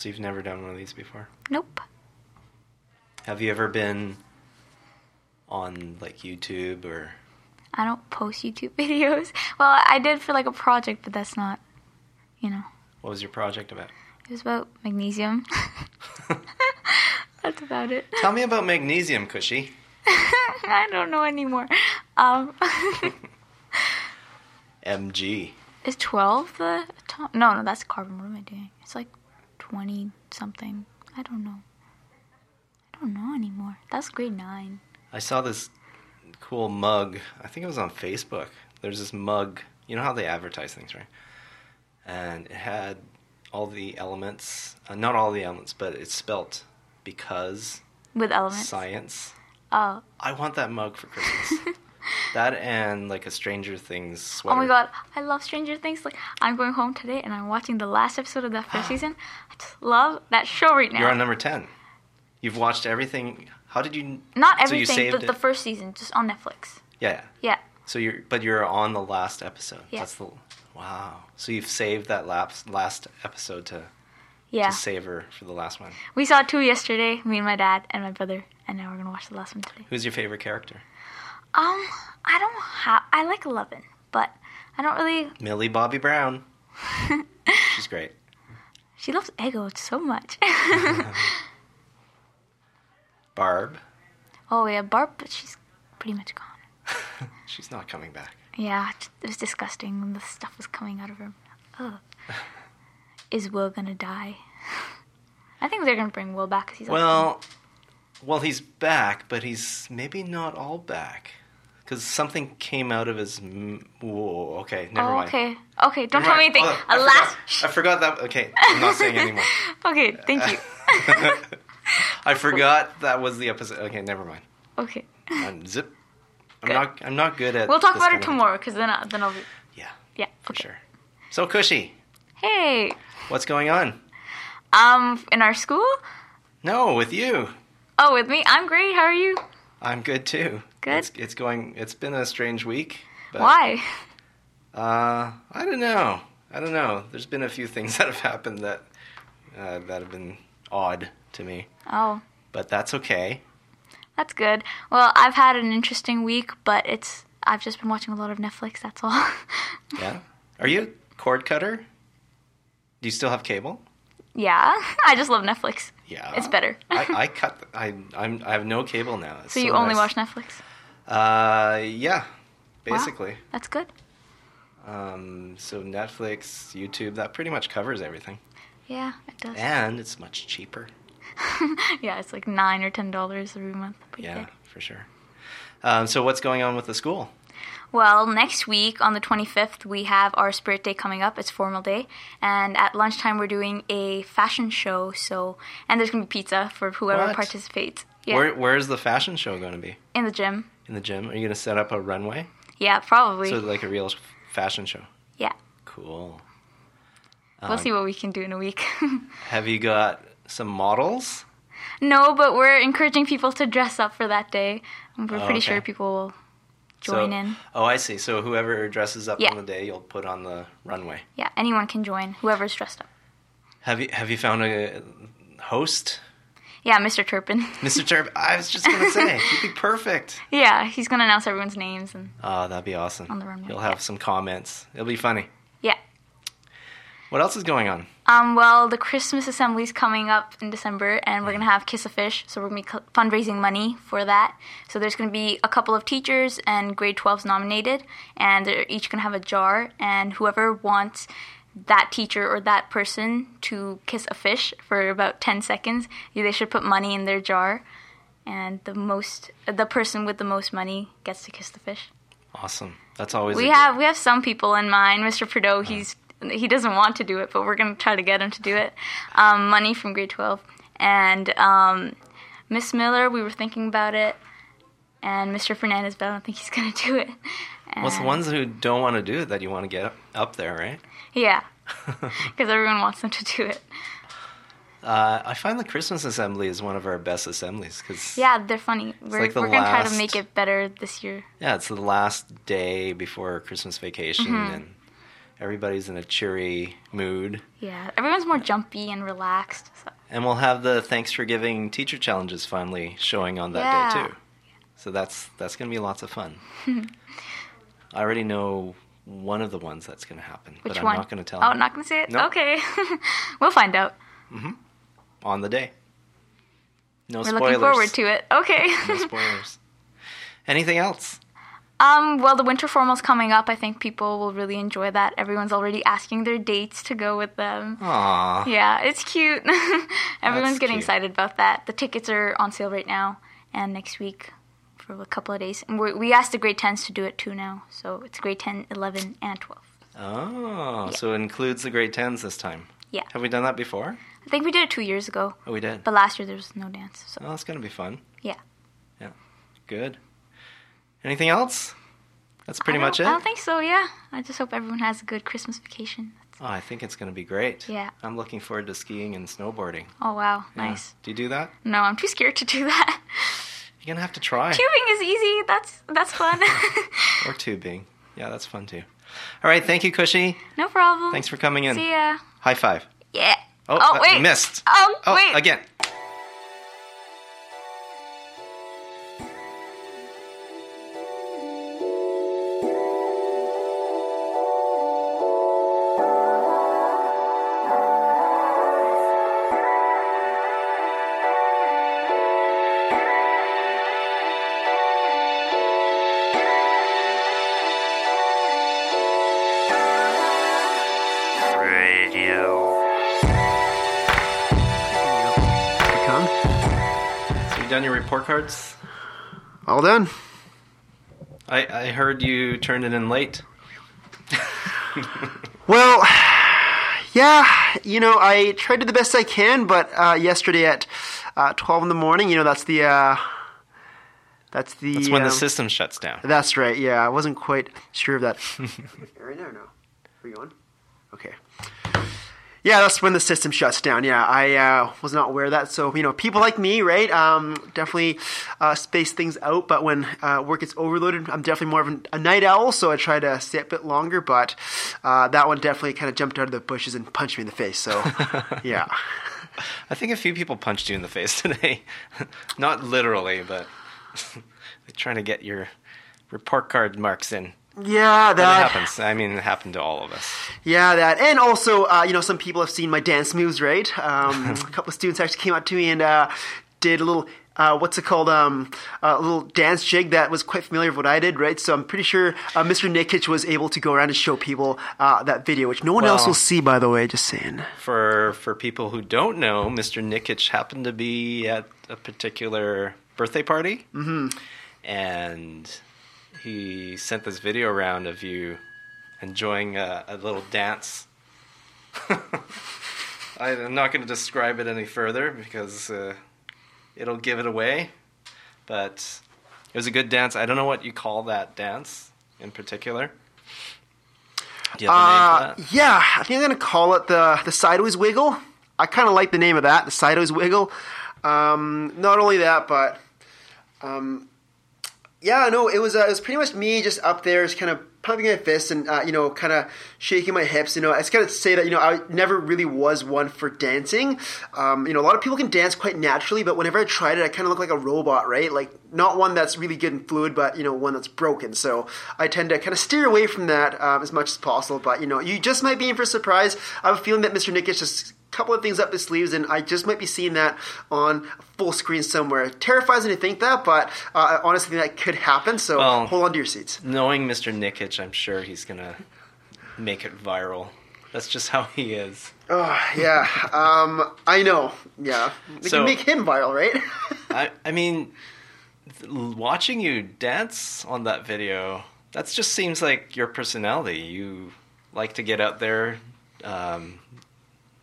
So you've never done one of these before? Nope. Have you ever been on like YouTube or I don't post YouTube videos. Well, I did for like a project, but that's not, you know, what was your project about? it was about magnesium. that's about it. Tell me about magnesium, Cushy. I don't know anymore. Um, MG. is 12 the atom- No, no, that's carbon. What am I doing? It's like 20 something. I don't know. I don't know anymore. That's grade 9. I saw this cool mug. I think it was on Facebook. There's this mug. You know how they advertise things, right? And it had all the elements. Uh, not all the elements, but it's spelt because With elements. science. Oh. I want that mug for Christmas. that and like a Stranger Things sweater. Oh my god, I love Stranger Things. Like, I'm going home today and I'm watching the last episode of that first season. I just love that show right now. You're on number ten. You've watched everything. How did you? Not so you everything, but it? the first season, just on Netflix. Yeah. yeah. Yeah. So you're, but you're on the last episode. Yeah. That's the. Wow. So you've saved that last last episode to Yeah. to savor for the last one. We saw two yesterday, me and my dad and my brother, and now we're gonna watch the last one today. Who's your favorite character? Um, I don't have. I like Eleven, but I don't really. Millie Bobby Brown. She's great. She loves Eggo so much. Barb. oh yeah, Barb, but she's pretty much gone. She's not coming back. Yeah, it was disgusting when the stuff was coming out of her. Ugh. Is Will gonna die? I think they're gonna bring Will back because he's. Well, well, he's back, but he's maybe not all back because something came out of his. m- Whoa. Okay. Never Oh, mind. okay. Okay, don't Never tell me anything. Oh, I A forgot- last. I forgot that. Okay, I'm not saying anymore. Okay, thank you. I forgot that was the episode. Okay, never mind. okay. Um, zip. I'm Good. not. I'm not good at. We'll talk about it tomorrow because then, I, then I'll be. Yeah, Yeah, for okay. sure. So Cushy, Hey, what's going on? um, in our school? No, with you. Oh, with me? I'm great. How are you? I'm good too. Good. It's, it's going. It's been a strange week. But, Why? Uh, I don't know. I don't know. There's been a few things that have happened that uh, that have been odd to me, Oh, but that's okay. that's good. Well, I've had an interesting week, but it's I've just been watching a lot of Netflix. That's all. Yeah. Are you a cord cutter? Do you still have cable? yeah, I just love Netflix. Yeah. It's better. I, I cut. I I'm I have no cable now. It's so you only nice. watch Netflix? Uh, yeah, Wow, basically. that's good. Um, so Netflix, YouTube, that pretty much covers everything, Yeah, it does. and it's much cheaper. yeah, it's like nine or ten dollars every month. Yeah, good. for sure. Um, so what's going on with the school? Well, next week on the 25th, we have our Spirit Day coming up. It's formal day. And at lunchtime, we're doing a fashion show. So, and there's going to be pizza for whoever What? participates. Yeah. Where where's the fashion show going to be? in the gym. In the gym? Are you going to set up a runway? Yeah, probably. So like a real fashion show. yeah. Cool. We'll Um, see what we can do in a week. Have you got some models? no, but we're encouraging people to dress up for that day. We're Oh, pretty okay. sure people will join So- in. Oh, I see. So whoever dresses up Yeah. on the day, you'll put on the runway. Yeah, anyone can join, whoever's dressed up. Have you have you found a host, Yeah, Mr. Turpin. Mr. Turpin. I was just gonna say he'd be perfect. yeah, he's going to announce everyone's names. and Oh, that'd be awesome. On the runway, He'll have yeah. some comments. It'll be funny. Yeah. What else is going on? Um, well, the Christmas assembly's coming up in December, and we're gonna have Kiss a Fish, so we're gonna be fundraising money for that. So there's gonna be a couple of teachers and grade 12s nominated, and they're each gonna have a jar, and whoever wants that teacher or that person to kiss a fish for about 10 seconds, they should put money in their jar, and the most, the person with the most money gets to kiss the fish. Awesome. That's always We have we have some people in mind. Mr. Prideaux, he's he doesn't want to do it, but we're gonna try to get him to do it. Um, money from grade twelve, and um, Miss Miller, we were thinking about it, and Mr. Fernandez, but I don't think he's gonna do it. Well, it's the ones who don't want to do it that you want to get up there, right? Yeah, because everyone wants them to do it. Uh, I find the Christmas assembly is one of our best assemblies because Yeah, they're funny. We're, like the we're gonna try to make it better this year. yeah, it's the last day before Christmas vacation, Mm-hmm. and everybody's in a cheery mood. Yeah, everyone's more jumpy and relaxed. So. And we'll have the Thanks for Giving teacher challenges finally showing on that Yeah. day too. So that's that's going to be lots of fun. I already know one of the ones that's going to happen, Which but I'm one? not going to tell Oh, you not gonna say it. Nope. Okay, we'll find out. on the day. No We're spoilers. looking forward to it. Okay. no spoilers. Anything else? um. Well, the winter formal's coming up. I think people will really enjoy that. Everyone's already asking their dates to go with them. Aw. Yeah, it's cute. Everyone's That's getting cute. excited about that. The tickets are on sale right now and next week for a couple of days. And we we asked the grade 10s to do it too now. So it's grade 10, 11, and 12. Oh, Yeah. so it includes the grade tens this time. Yeah. Have we done that before? I think we did it two years ago, Oh, we did. but last year there was no dance. So Oh, that's going to be fun. yeah. Yeah. Good. Anything else? That's pretty much it. I don't think so, yeah. I just hope everyone has a good Christmas vacation. Oh, I think it's going to be great. Yeah. I'm looking forward to skiing and snowboarding. Oh, wow. Yeah. Nice. Do you do that? No, I'm too scared to do that. You're to have to try. Tubing is easy. That's that's fun. Or tubing. Yeah, that's fun too. All right. Thank you, Cushy. no problem. Thanks for coming in. See ya. High five. Yeah. Oh, Oh, wait. missed. Oh, Oh, wait. again. Cards? All done. I, I heard you turned it in late. Well, yeah, you know, I tried to do the best I can, but uh, yesterday at uh, 12 in the morning, you know, that's the. Uh, that's the. That's when the um, system shuts down. That's right, yeah. I wasn't quite sure of that. right now, no. Are you on? Okay. Yeah, that's when the system shuts down. Yeah, I uh, was not aware of that. So, you know, people like me, right, um, definitely uh, space things out. But when uh, work gets overloaded, I'm definitely more of an, a night owl, so I try to stay a bit longer. But uh, that one definitely kind of jumped out of the bushes and punched me in the face. So, yeah. I think a few people punched you in the face today. Not literally, but trying to get your report card marks in. Yeah, That that happens. I mean, it happened to all of us. Yeah, that, and also, uh, you know, some people have seen my dance moves, right? Um, a couple of students actually came up to me and uh, did a little, uh, what's it called, um, a little dance jig that was quite familiar with what I did, right? So I'm pretty sure uh, Mr. Nikic was able to go around and show people uh, that video, which no one else will see, by the way. Just saying. For for people who don't know, Mr. Nikic happened to be at a particular birthday party, mm-hmm. and he sent this video around of you enjoying a, a little dance. I'm not going to describe it any further because uh, it'll give it away. But it was a good dance. I don't know what you call that dance in particular. Do you have Uh, name for that? yeah, I think I'm gonna call it the the sideways wiggle. I kind of like the name of that, the sideways wiggle. Um, not only that, but um, yeah, no, it was uh, it was pretty much me just up there, just kind of pumping my fists and uh, you know, kind of shaking my hips. You know, I just gotta say that you know I never really was one for dancing. Um, you know, a lot of people can dance quite naturally, but whenever I tried it, I kind of look like a robot, right? Like not one that's really good and fluid, but you know, one that's broken. So I tend to kind of steer away from that um, as much as possible. But you know, you just might be in for a surprise. I have a feeling that Mr. Nikic just couple of things up his sleeves, and I just might be seeing that on full screen somewhere. Terrifies me to think that, but uh, I honestly think that could happen. So Well- hold on to your seats. Knowing Mr. Nikic, I'm sure he's gonna make it viral. That's just how he is. Oh yeah, um, I know. Yeah, we So- can make him viral, right? I, I mean, watching you dance on that video, that just seems like your personality. You like to get out there, um,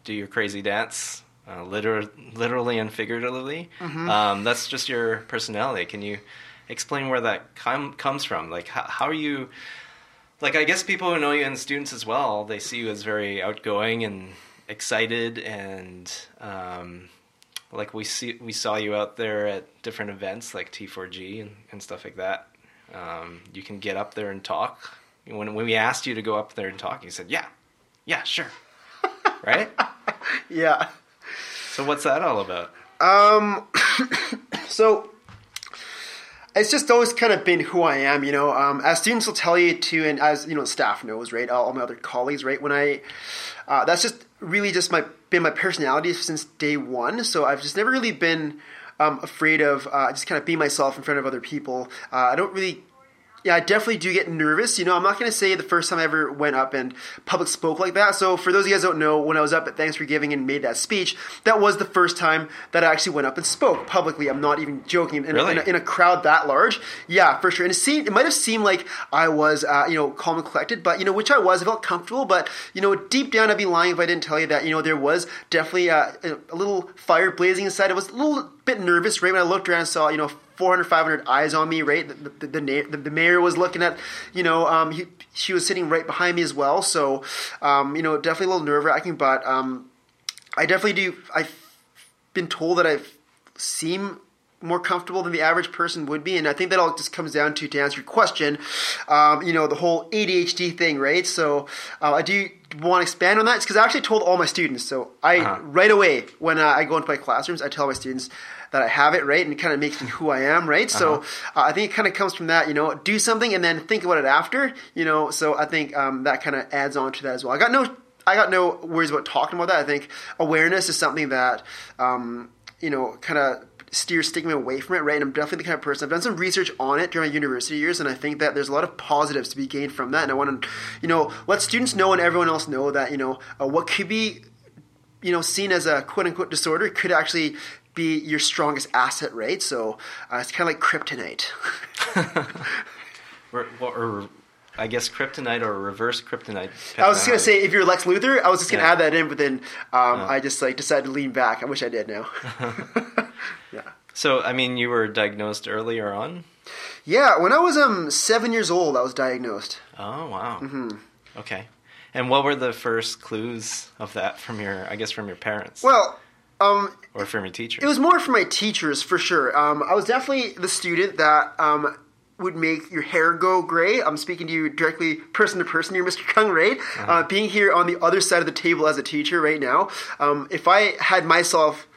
do your crazy dance, uh, liter- literally and figuratively. Um, that's just your personality. Can you explain where that com- comes from? Like, how, how are you? Like, I guess people who know you and students as well, they see you as very outgoing and excited, and um, like we see we saw you out there at different events like T4G and, and stuff like that. Um, you can get up there and talk. when when we asked you to go up there and talk, you said, "Yeah, yeah, sure." Right? Yeah. So what's that all about? Um, so it's just always kind of been who I am, you know. Um, as students will tell you too, and as you know, staff knows, right? All, all my other colleagues, right? When I, uh, that's just really just my been my personality since day one. So I've just never really been um, afraid of uh, just kind of being myself in front of other people. Uh, I don't really yeah, I definitely do get nervous. You know, I'm not going to say the first time I ever went up and public spoke like that. So, for those of you guys who don't know, when I was up at Thanksgiving and made that speech, that was the first time that I actually went up and spoke publicly. I'm not even joking. In, Really? in, a, in a crowd that large, yeah, for sure. And it seemed, it might have seemed like I was, uh, you know, calm and collected, but you know, which I was. I felt comfortable, but you know, deep down, I'd be lying if I didn't tell you that you know there was definitely uh, a, a little fire blazing inside. It was a little bit nervous right when I looked around saw you know 400 500 eyes on me right the the, the, the, the mayor was looking at you know um, he, she was sitting right behind me as well. So um, you know definitely a little nerve wracking but um, i definitely do i've been told that I've seem more comfortable than the average person would be. And i think that all just comes down to to answer your question um, you know the whole adhd thing right? So uh, i do want to expand on that because i actually told all my students. So i Uh-huh. right away when uh, i go into my classrooms i tell my students that i have it right? And it kind of makes me who i am right? So uh, i think it kind of comes from that you know do something and then think about it after you know? So i think um, that kind of adds on to that as well. I got no I got no worries about talking about that. I think awareness is something that, um, you know, kind of steers stigma away from it, right? And I'm definitely the kind of person, I've done some research on it during my university years, and I think that there's a lot of positives to be gained from that. And I want to, you know, let students know and everyone else know that, you know, uh, what could be, you know, seen as a quote unquote disorder could actually be your strongest asset, right? So uh, it's kind of like kryptonite. I guess kryptonite or reverse kryptonite. I was just gonna say if you're Lex Luthor, I was just gonna Yeah. add that in, but then um, I just like decided to lean back. I wish I did now. yeah, So I mean, you were diagnosed earlier on. yeah. When I was um seven years old, I was diagnosed. Oh wow. Mm-hmm. Okay. And what were the first clues of that from your, I guess, from your parents Well, um, or from your teacher? it was more from my teachers for sure. Um, I was definitely the student that um, would make your hair go gray. I'm speaking to you directly, person to person here, Mr. Kung, right? Uh, being here on the other side of the table as a teacher right now, um, if I had myself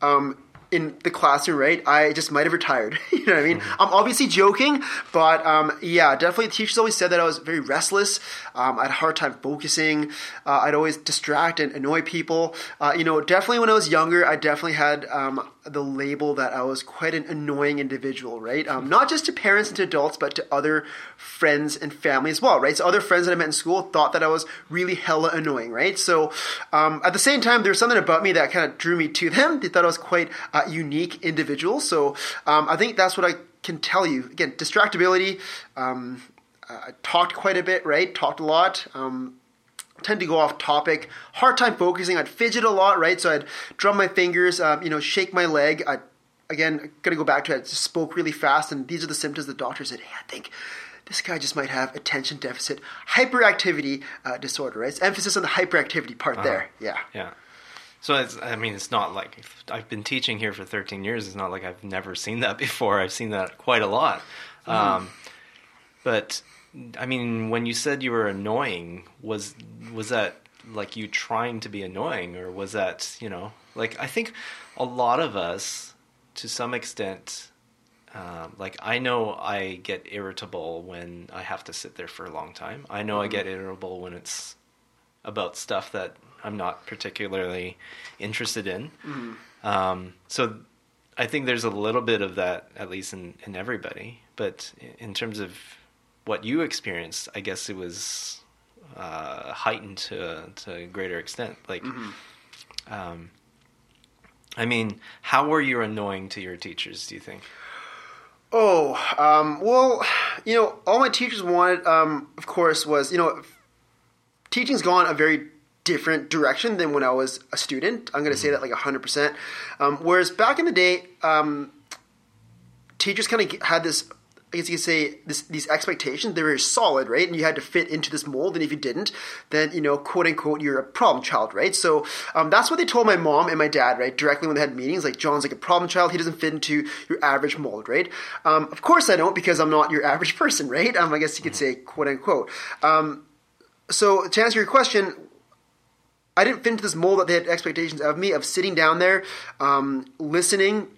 um, in the classroom, right, I just might have retired. you know what I mean? I'm obviously joking, but um, yeah, definitely. The teachers always said that I was very restless. Um, I had a hard time focusing. Uh, I'd always distract and annoy people. Uh, you know, definitely when I was younger, I definitely had um, the label that I was quite an annoying individual, right? Um, not just to parents and to adults, but to other friends and family as well, right? So other friends that I met in school thought that I was really hella annoying, right? So um, at the same time, there was something about me that kind of drew me to them. They thought I was quite a unique individual. So um, I think that's what I can tell you. Again, distractibility. Um, I talked quite a bit, right? Talked a lot. Tend to go off topic. Hard time focusing. I'd fidget a lot, right? So I'd drum my fingers, um, you know, shake my leg. I again gonna go back to it. I just spoke really fast, and these are the symptoms the doctor said. Hey, I think this guy just might have attention deficit hyperactivity uh, disorder. Right? It's emphasis on the hyperactivity part there. Yeah. Yeah. So it's, I mean, it's not like I've been teaching here for 13 years. It's not like I've never seen that before. I've seen that quite a lot. Um, but I mean, when you said you were annoying, was was that like you trying to be annoying, or was that you know, like I think a lot of us, to some extent, um, like I know I get irritable when I have to sit there for a long time. I know I get irritable when it's about stuff that I'm not particularly interested in. Um, so I think there's a little bit of that, at least in, in everybody. But in terms of what you experienced, I guess it was uh, heightened to, to a greater extent. Like, um, I mean, how were you annoying to your teachers? Do you think? Oh, um, well, you know, all my teachers wanted, um, of course, was, you know, teaching's gone a very different direction than when I was a student. I'm going to say that like 100%. Um, whereas back in the day, um, teachers kind of had this I guess you could say this, these expectations they were solid, right? And you had to fit into this mold, and if you didn't, then you know, quote unquote, you're a problem child, right? So um, that's what they told my mom and my dad, right? Directly when they had meetings, like John's like a problem child. He doesn't fit into your average mold, right? Um, of course I don't because I'm not your average person, right? Um, I guess you could say quote unquote. Um, so to answer your question, I didn't fit into this mold that they had expectations of me of sitting down there, um, listening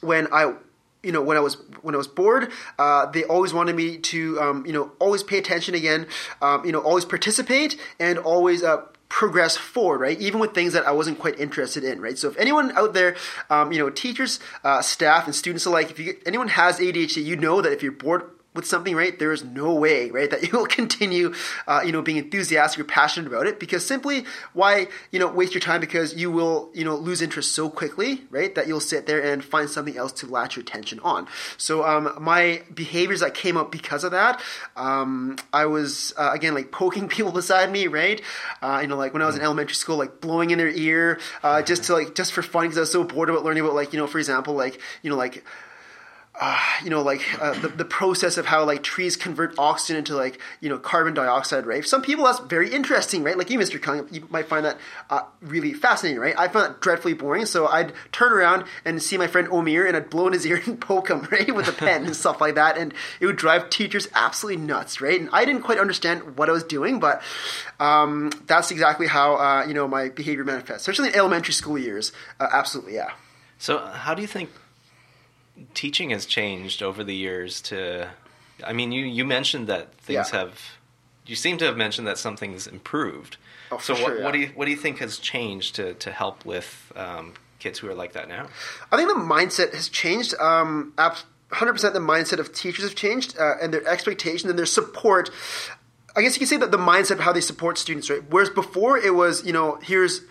when I you know when I was when I was bored, uh, they always wanted me to um, you know always pay attention again, um, you know always participate and always uh, progress forward, right? Even with things that I wasn't quite interested in, right? So if anyone out there, um, you know, teachers, uh, staff, and students alike, if you anyone has ADHD, you know that if you're bored with something, right, there is no way, right, that you will continue, uh, you know, being enthusiastic or passionate about it because simply why, you know, waste your time because you will, you know, lose interest so quickly, right, that you'll sit there and find something else to latch your attention on. So, um, my behaviors that came up because of that, um, I was, uh, again, like poking people beside me, right, uh, you know, like when I was in elementary school, like blowing in their ear, uh, just to like, just for fun because I was so bored about learning about like, you know, for example, like, you know, like, uh, you know, like uh, the, the process of how like trees convert oxygen into like you know carbon dioxide, right? For some people that's very interesting, right? Like you, Mr. Kung, you might find that uh, really fascinating, right? I found that dreadfully boring, so I'd turn around and see my friend Omir, and I'd blow in his ear and poke him, right, with a pen and stuff like that, and it would drive teachers absolutely nuts, right? And I didn't quite understand what I was doing, but um, that's exactly how uh, you know my behavior manifests, especially in elementary school years. Uh, absolutely, yeah. So, how do you think teaching has changed over the years to I mean you you mentioned that things Yeah. have you seem to have mentioned that something's improved. Oh, so what, sure, what do you what do you think has changed to, to help with um, kids who are like that now? I think the mindset has changed. Um, abs- 100% the mindset of teachers have changed uh, and their expectations and their support. I guess you can say that the mindset of how they support students, right? Whereas before it was, you know, here's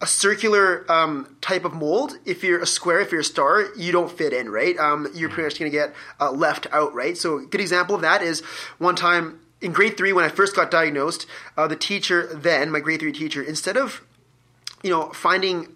a circular um, type of mold. If you're a square, if you're a star, you don't fit in, right? Um, you're pretty much going to get uh, left out, right? So a good example of that is one time in grade three when I first got diagnosed, uh, the teacher then, my grade three teacher, instead of you know, finding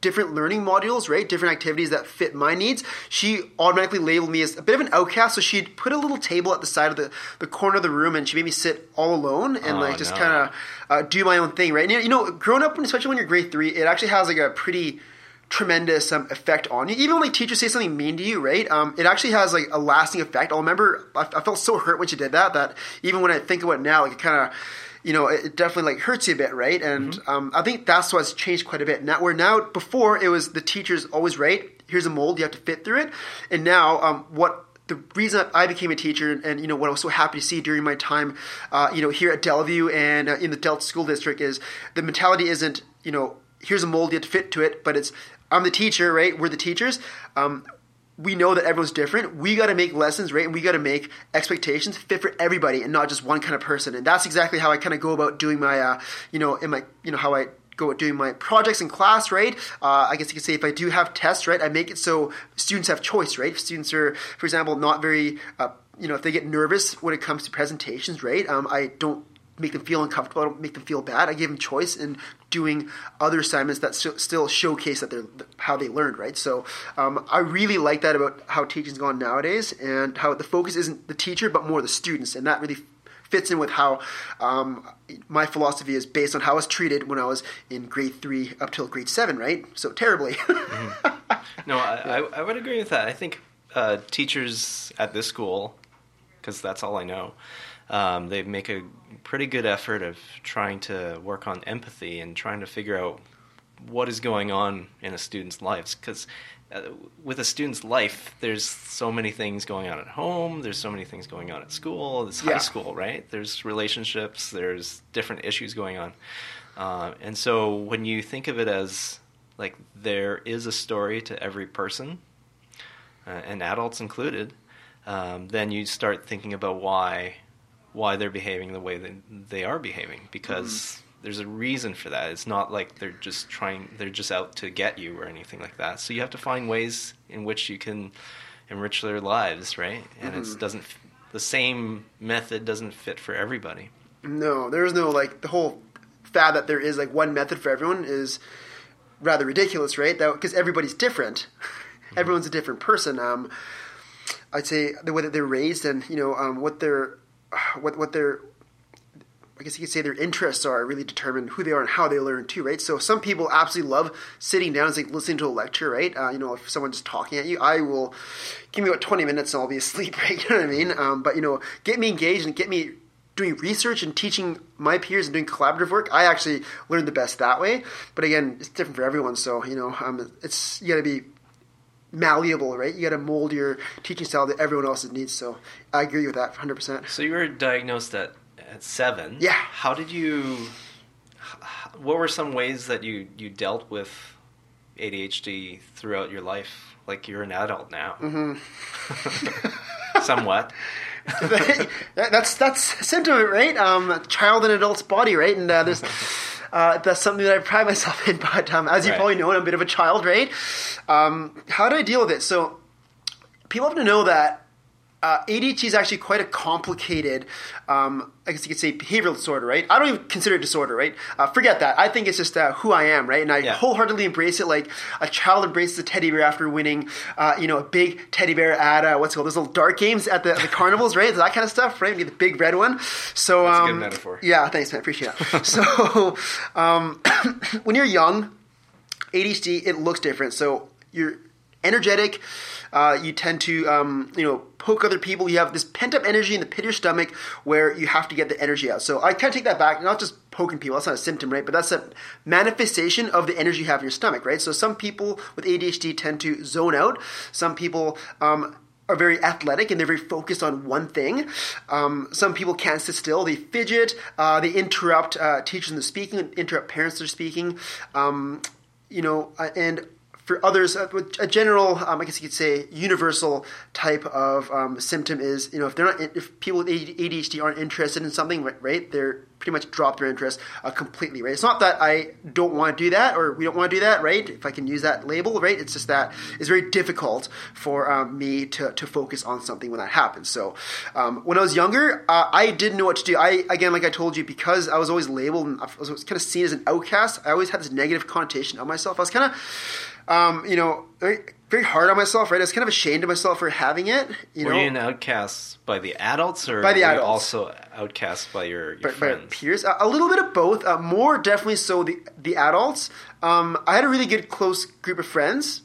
different learning modules, right? Different activities that fit my needs. She automatically labeled me as a bit of an outcast. So she'd put a little table at the side of the, the corner of the room and she made me sit all alone and Oh, like just no. kind of uh, do my own thing, right? And you know, growing up, especially when you're grade three, it actually has like a pretty tremendous um, effect on you. Even when like teachers say something mean to you, right? Um, it actually has like a lasting effect. I'll remember I, I felt so hurt when she did that that even when I think about it now, like it kind of you know, it it definitely like hurts you a bit, right? And um, I think that's what's changed quite a bit. Now, where now before it was the teacher's always right. Here's a mold, you have to fit through it. And now, um, what the reason I became a teacher, and you know what I was so happy to see during my time, uh, you know, here at Delview and uh, in the Delta School District is the mentality isn't you know here's a mold you have to fit to it, but it's I'm the teacher, right? We're the teachers. Um, we know that everyone's different. We got to make lessons, right? And we got to make expectations fit for everybody and not just one kind of person. And that's exactly how I kind of go about doing my, uh, you know, in my, you know, how I go doing my projects in class, right? Uh, I guess you could say if I do have tests, right, I make it so students have choice, right? If students are, for example, not very, uh, you know, if they get nervous when it comes to presentations, right? Um, I don't make them feel uncomfortable. I don't make them feel bad. I give them choice in doing other assignments that st- still showcase that they're how they learned, right? So um, I really like that about how teaching's gone nowadays, and how the focus isn't the teacher but more the students, and that really fits in with how um, my philosophy is based on how I was treated when I was in grade three up till grade seven, right? So terribly. No, I, I, I would agree with that. I think uh, teachers at this school, because that's all I know, um, they make a pretty good effort of trying to work on empathy and trying to figure out what is going on in a student's lives. Because uh, with a student's life, there's so many things going on at home. There's so many things going on at school. It's high Yeah. school, right? There's relationships. There's different issues going on. Uh, and so when you think of it as like there is a story to every person, uh, and adults included, um, then you start thinking about why why they're behaving the way that they are behaving because there's a reason for that. It's not like they're just trying they're just out to get you or anything like that. So you have to find ways in which you can enrich their lives, right? And it doesn't the same method doesn't fit for everybody. No, there is no like the whole fad that there is like one method for everyone is rather ridiculous, right? That because everybody's different, everyone's a different person. Um, I'd say the way that they're raised and you know um, what their what what their I guess you could say their interests are really determine who they are and how they learn too, right? So some people absolutely love sitting down and like listening to a lecture, right? Uh, you know, if someone's talking at you, I will give me about twenty minutes and I'll be asleep, right? You know what I mean? Um, but you know, get me engaged and get me doing research and teaching my peers and doing collaborative work. I actually learned the best that way. But again, it's different for everyone. So you know, um, it's you got to be malleable, right? You got to mold your teaching style to everyone else's needs. So I agree with that 100%. So you were diagnosed at at seven. Yeah. How did you? What were some ways that you you dealt with ADHD throughout your life? Like you're an adult now. Mm-hmm. Somewhat. that's that's sentiment, right? Um, child and adult's body, right? And uh, there's uh, that's something that I pride myself in. But um, as you Right. probably know, I'm a bit of a child, right? Um, how do I deal with it? So people have to know that uh, ADHD is actually quite a complicated, um, I guess you could say, behavioral disorder, right? I don't even consider it disorder, right? Uh, forget that. I think it's just uh, who I am, right? And I Yeah. wholeheartedly embrace it like a child embraces a teddy bear after winning, uh, you know, a big teddy bear at, uh, what's it called, those little dart games at the, the carnivals, right? That kind of stuff, right? You get the big red one. So, That's a good um, metaphor. Yeah, thanks, man. Appreciate it. so, um, when you're young, ADHD, it looks different. So you're energetic. Uh, you tend to, um, you know, poke other people. You have this pent up energy in the pit of your stomach where you have to get the energy out. So I kind of take that back. Not just poking people. That's not a symptom, right? But that's a manifestation of the energy you have in your stomach, right? So some people with ADHD tend to zone out. Some people. Um, are very athletic and they're very focused on one thing. Um, some people can't sit still; they fidget, uh, they interrupt uh, teachers in the speaking, interrupt parents that are speaking. Um, you know, uh, and for others, uh, a general, um, I guess you could say, universal type of um, symptom is, you know, if they're not, if people with ADHD aren't interested in something, right, right they're pretty much drop their interest uh, completely, right? It's not that I don't want to do that or we don't want to do that, right? If I can use that label, right? It's just that it's very difficult for um, me to, to focus on something when that happens. So um, when I was younger, uh, I didn't know what to do. I, again, like I told you, because I was always labeled and I was kind of seen as an outcast, I always had this negative connotation of myself. I was kind of, um, you know, very, very hard on myself, right? I was kind of ashamed of myself for having it, you Were know. you an outcast by the adults, or By the were you adults. also outcast by your, your by, by peers. A, a little bit of both. Uh, more definitely so the the adults. Um, I had a really good close group of friends,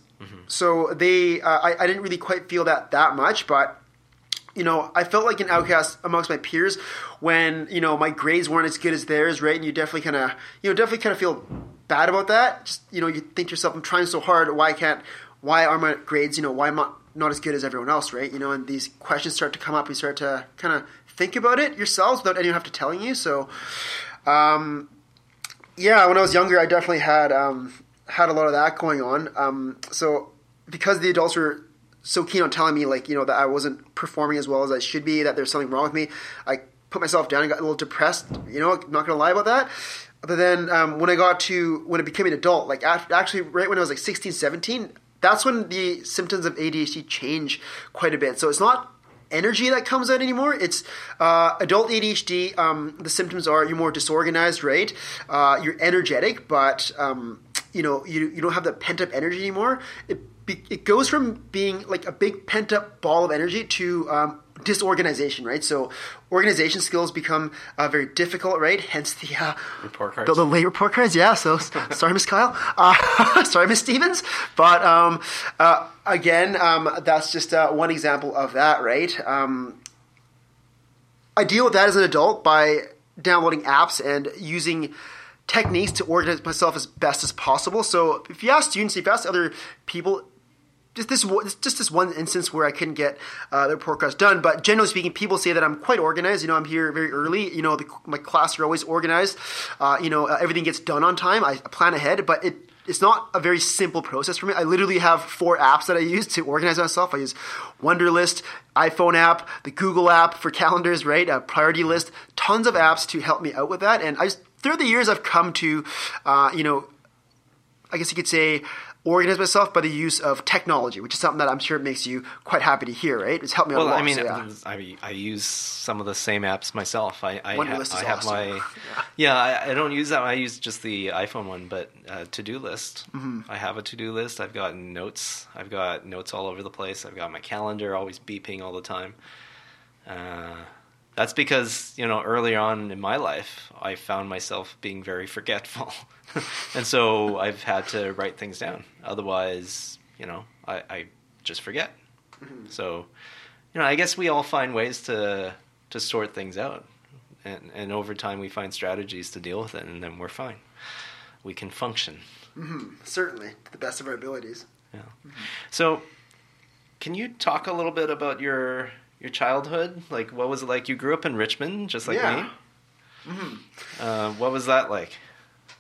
so they uh, I, I didn't really quite feel that that much, but. You know, I felt like an outcast amongst my peers when you know my grades weren't as good as theirs, right? And you definitely kind of, you know, definitely kind of feel bad about that. Just you know, you think to yourself, "I'm trying so hard. Why can't? Why are my grades? You know, why am I not as good as everyone else, right? You know, and these questions start to come up. You start to kind of think about it yourselves without anyone have to telling you. So, um, yeah, when I was younger, I definitely had um, had a lot of that going on. Um, so because the adults were so keen on telling me like you know that I wasn't performing as well as I should be, that there's something wrong with me, I put myself down and got a little depressed. You know, not gonna lie about that. But then um, when I got to when I became an adult, like actually right when I was like 16, 17, that's when the symptoms of ADHD change quite a bit. So it's not energy that comes out anymore. It's uh, adult ADHD. Um, the symptoms are you're more disorganized, right? Uh, you're energetic, but um, you know you you don't have that pent up energy anymore. It it goes from being like a big pent up ball of energy to um, disorganization, right? So organization skills become uh, very difficult, right? Hence the uh, Report the, cards. the late report cards, yeah. So sorry, Miss Kyle. Uh, sorry, Miss Stevens. But um, uh, again, um, that's just uh, one example of that, right? Um, I deal with that as an adult by downloading apps and using techniques to organize myself as best as possible. So if you ask students, if you ask other people, just this just this one instance where I couldn't get uh, the report cards done. But generally speaking, people say that I'm quite organized. You know, I'm here very early. You know, the, my class are always organized. Uh, you know, uh, everything gets done on time. I plan ahead, but it it's not a very simple process for me. I literally have four apps that I use to organize myself. I use Wunderlist, iPhone app, the Google app for calendars, right? A priority list, tons of apps to help me out with that. And I just, through the years, I've come to, uh, you know, I guess you could say, organize myself by the use of technology, which is something that I'm sure makes you quite happy to hear, right? It's helped me Well, a lot. I mean, so, yeah. I, I use some of the same apps myself. I I, ha- is I have awesome. my yeah. I, I don't use that. I use just the iPhone one, but uh, to do list. Mm-hmm. I have a to do list. I've got notes. I've got notes all over the place. I've got my calendar always beeping all the time. Uh, that's because you know early on in my life, I found myself being very forgetful, and so I've had to write things down. Otherwise, you know, I, I just forget. Mm-hmm. So, you know, I guess we all find ways to to sort things out, and and over time we find strategies to deal with it, and then we're fine. We can function. Mm-hmm. Certainly, to the best of our abilities. Yeah. Mm-hmm. So, can you talk a little bit about your your childhood? Like, what was it like? You grew up in Richmond, just like Yeah. me. Uh, what was that like?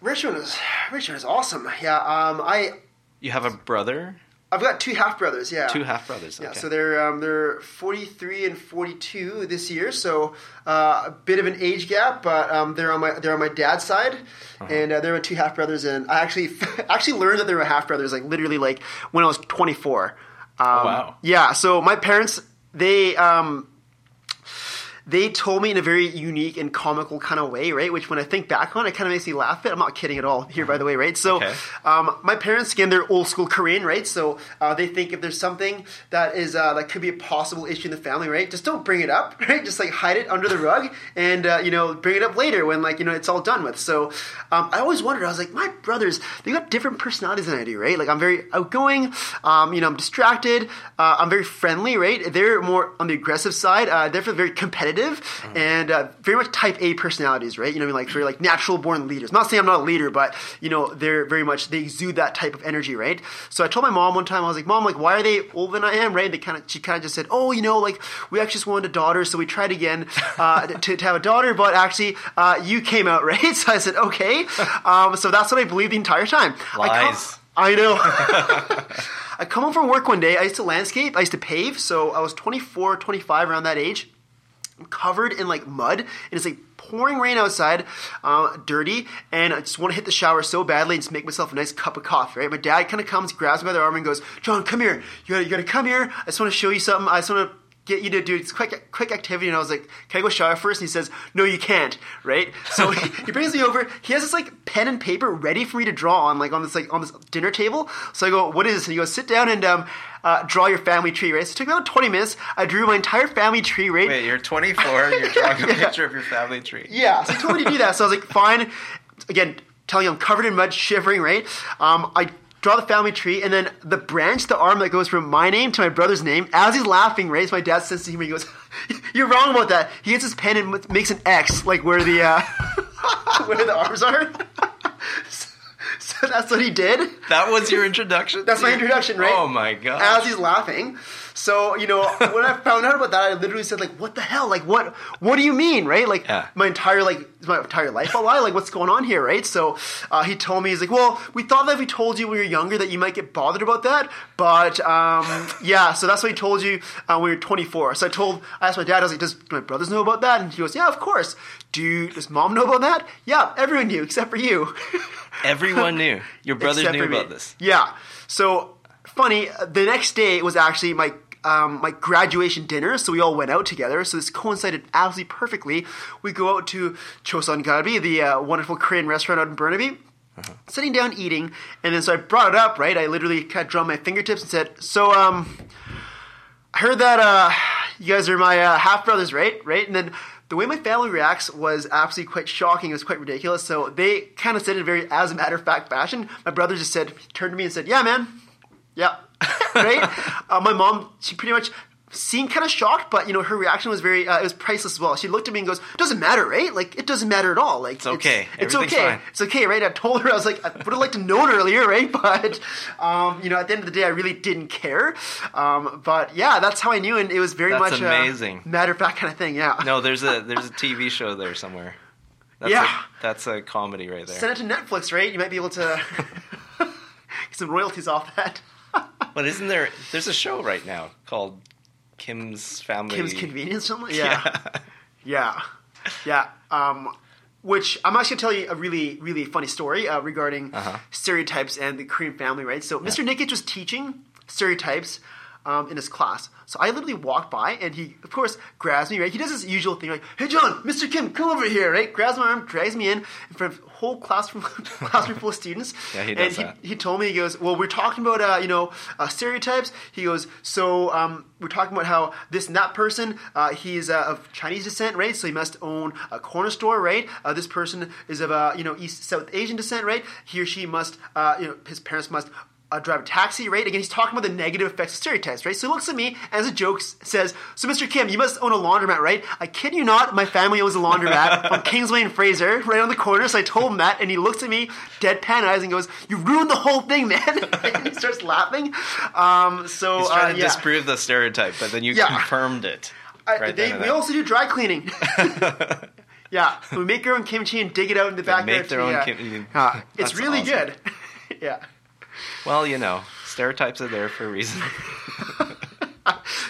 Richmond is Richmond is awesome. Yeah, um, I You have a brother, I've got two half brothers. Yeah, two half brothers. Yeah, okay. so they're um, they're 43 and 42 this year, so uh, a bit of an age gap, but um, they're on my they're on my dad's side, Uh-huh. and uh, they're my two half brothers. And I actually actually learned that they were half brothers like literally like when I was 24. Um, wow. Yeah, so my parents they um, they told me in a very unique and comical kind of way, right? Which when I think back on, it kind of makes me laugh. But I'm not kidding at all here, by the way, right? So, Okay. um, my parents, again, they're old school Korean, right? So uh, they think if there's something that is uh, that could be a possible issue in the family, right? Just don't bring it up, right? Just like hide it under the rug, and uh, you know, bring it up later when like you know it's all done with. So um, I always wondered. I was like, my brothers, they got different personalities than I do, right? Like I'm very outgoing, um, you know, I'm distracted, uh, I'm very friendly, right? They're more on the aggressive side. Uh, they're very competitive and uh, very much Type A personalities, right? You know, what I mean, like very like natural born leaders. not saying I'm not a leader, but you know, they're very much they exude that type of energy, right? So I told my mom one time, I was like, Mom, like, why are they older than I am, right? And they kind of, she kind of just said, Oh, you know, like we actually just wanted a daughter, so we tried again uh, to, to have a daughter, but actually uh, you came out, right? So I said, Okay. Um, so that's what I believed the entire time. I Lies. I know. I come home from work one day. I used to landscape. I used to pave. So I was 24, 25, around that age. Covered in like mud, and it's like pouring rain outside, uh, dirty, and I just want to hit the shower so badly and just make myself a nice cup of coffee. Right? My dad kind of comes, grabs me by the arm, and goes, "John, come here. You gotta, you gotta come here. I just want to show you something. I just want to." Get you to do this quick, quick activity, and I was like, "Can I go shower first? And he says, "No, you can't." Right? So he, he brings me over. He has this like pen and paper ready for me to draw on, like on this like on this dinner table. So I go, "What is this?" And he goes, "Sit down and um, uh, draw your family tree." Right? So it took me about twenty minutes. I drew my entire family tree. Right? Wait, you're 24. You're drawing a picture of your family tree. Yeah, so he told me to do that. So I was like, fine. Again, telling you I'm covered in mud, shivering, right? Um, I draw the family tree, and then the branch, the arm that goes from my name to my brother's name, as he's laughing, right? So my dad says to him, he goes, You're wrong about that. He gets his pen and makes an X, like where the, uh, where the arms are. so, so that's what he did. That was your introduction. That's my introduction, right? Oh my god. As he's laughing. So, you know, when I found out about that, I literally said, like, what the hell? Like, what what do you mean, right? Like, Yeah. my entire, like, my entire life a lie? Like, what's going on here, right? So, uh, he told me, he's like, well, we thought that if we told you when you were younger that you might get bothered about that. But, um, yeah, so that's what he told you uh, when you were 24. So I told, I asked my dad, I was like, does my brothers know about that? And he goes, yeah, of course. Do you, does mom know about that? Yeah, everyone knew except for you. Everyone knew. Your brothers knew about this. Yeah. So funny. The next day was actually my um, my graduation dinner, so we all went out together. So this coincided absolutely perfectly. We go out to Chosun Galbi, the uh, wonderful Korean restaurant out in Burnaby. Sitting down eating, and then so I brought it up, right? I literally kind of drawn my fingertips and said, "So, um, I heard that uh, you guys are my uh, half brothers, right? Right?" And then the way my family reacts was absolutely quite shocking. It was quite ridiculous. So they kind of said it very as a matter of fact fashion. My brother just said, turned to me and said, "Yeah, man, yeah, right." uh, my mom, she pretty much seemed kind of shocked, but you know her reaction was very uh, it was priceless as well. She looked at me and goes, "Doesn't matter, right? Like it doesn't matter at all. Like it's okay. It's, okay. fine." It's okay, right?" I told her I was like, I would have liked to known earlier, right? But um, you know, at the end of the day, I really didn't care. Um, but yeah, that's how I knew, and it was very That's much amazing. a matter of fact kind of thing. Yeah. No, there's a there's a TV show there somewhere. That's Yeah. A, that's a comedy right there. Send it to Netflix, right? You might be able to get some royalties off that. But isn't there? There's a show right now called Kim's Family. Kim's Convenience, something. Yeah. Yeah. Yeah. Um, which I'm actually going to tell you a really, really funny story uh, regarding Uh-huh. stereotypes and the Korean family, right? So Mr. Nikic was teaching stereotypes um, in his class. So I literally walked by, and he, of course, grabs me, right? He does his usual thing, like, "Hey, John, Mr. Kim, come over here," right? Grabs my arm, drags me in in front of a whole classroom, classroom full of students. Yeah, he and does he, that. he told me, he goes, well, we're talking about, uh, you know, uh, stereotypes. He goes, so um, we're talking about how this and that person, uh, he's uh, of Chinese descent, right? So he must own a corner store, right? Uh, this person is of, uh, you know, East South Asian descent, right? He or she must, uh, you know, his parents must uh, drive a taxi, right? Again, he's talking about the negative effects of stereotypes, right? So he looks at me and as a joke says, "So, Mr. Kim, you must own a laundromat, right?" I kid you not, my family owns a laundromat on Kingsway and Fraser, right on the corner. So I told him that, and he looks at me, deadpan eyes, and goes, "You ruined the whole thing, man!" and he starts laughing. Um, so He's trying uh, to yeah. disprove the stereotype, but then you Yeah. confirmed it. I- right they, we also do dry cleaning. yeah, we make our own kimchi and dig it out in the backyard. make their own yeah. kim- Uh, it's really awesome. good. yeah. Well, you know, stereotypes are there for a reason.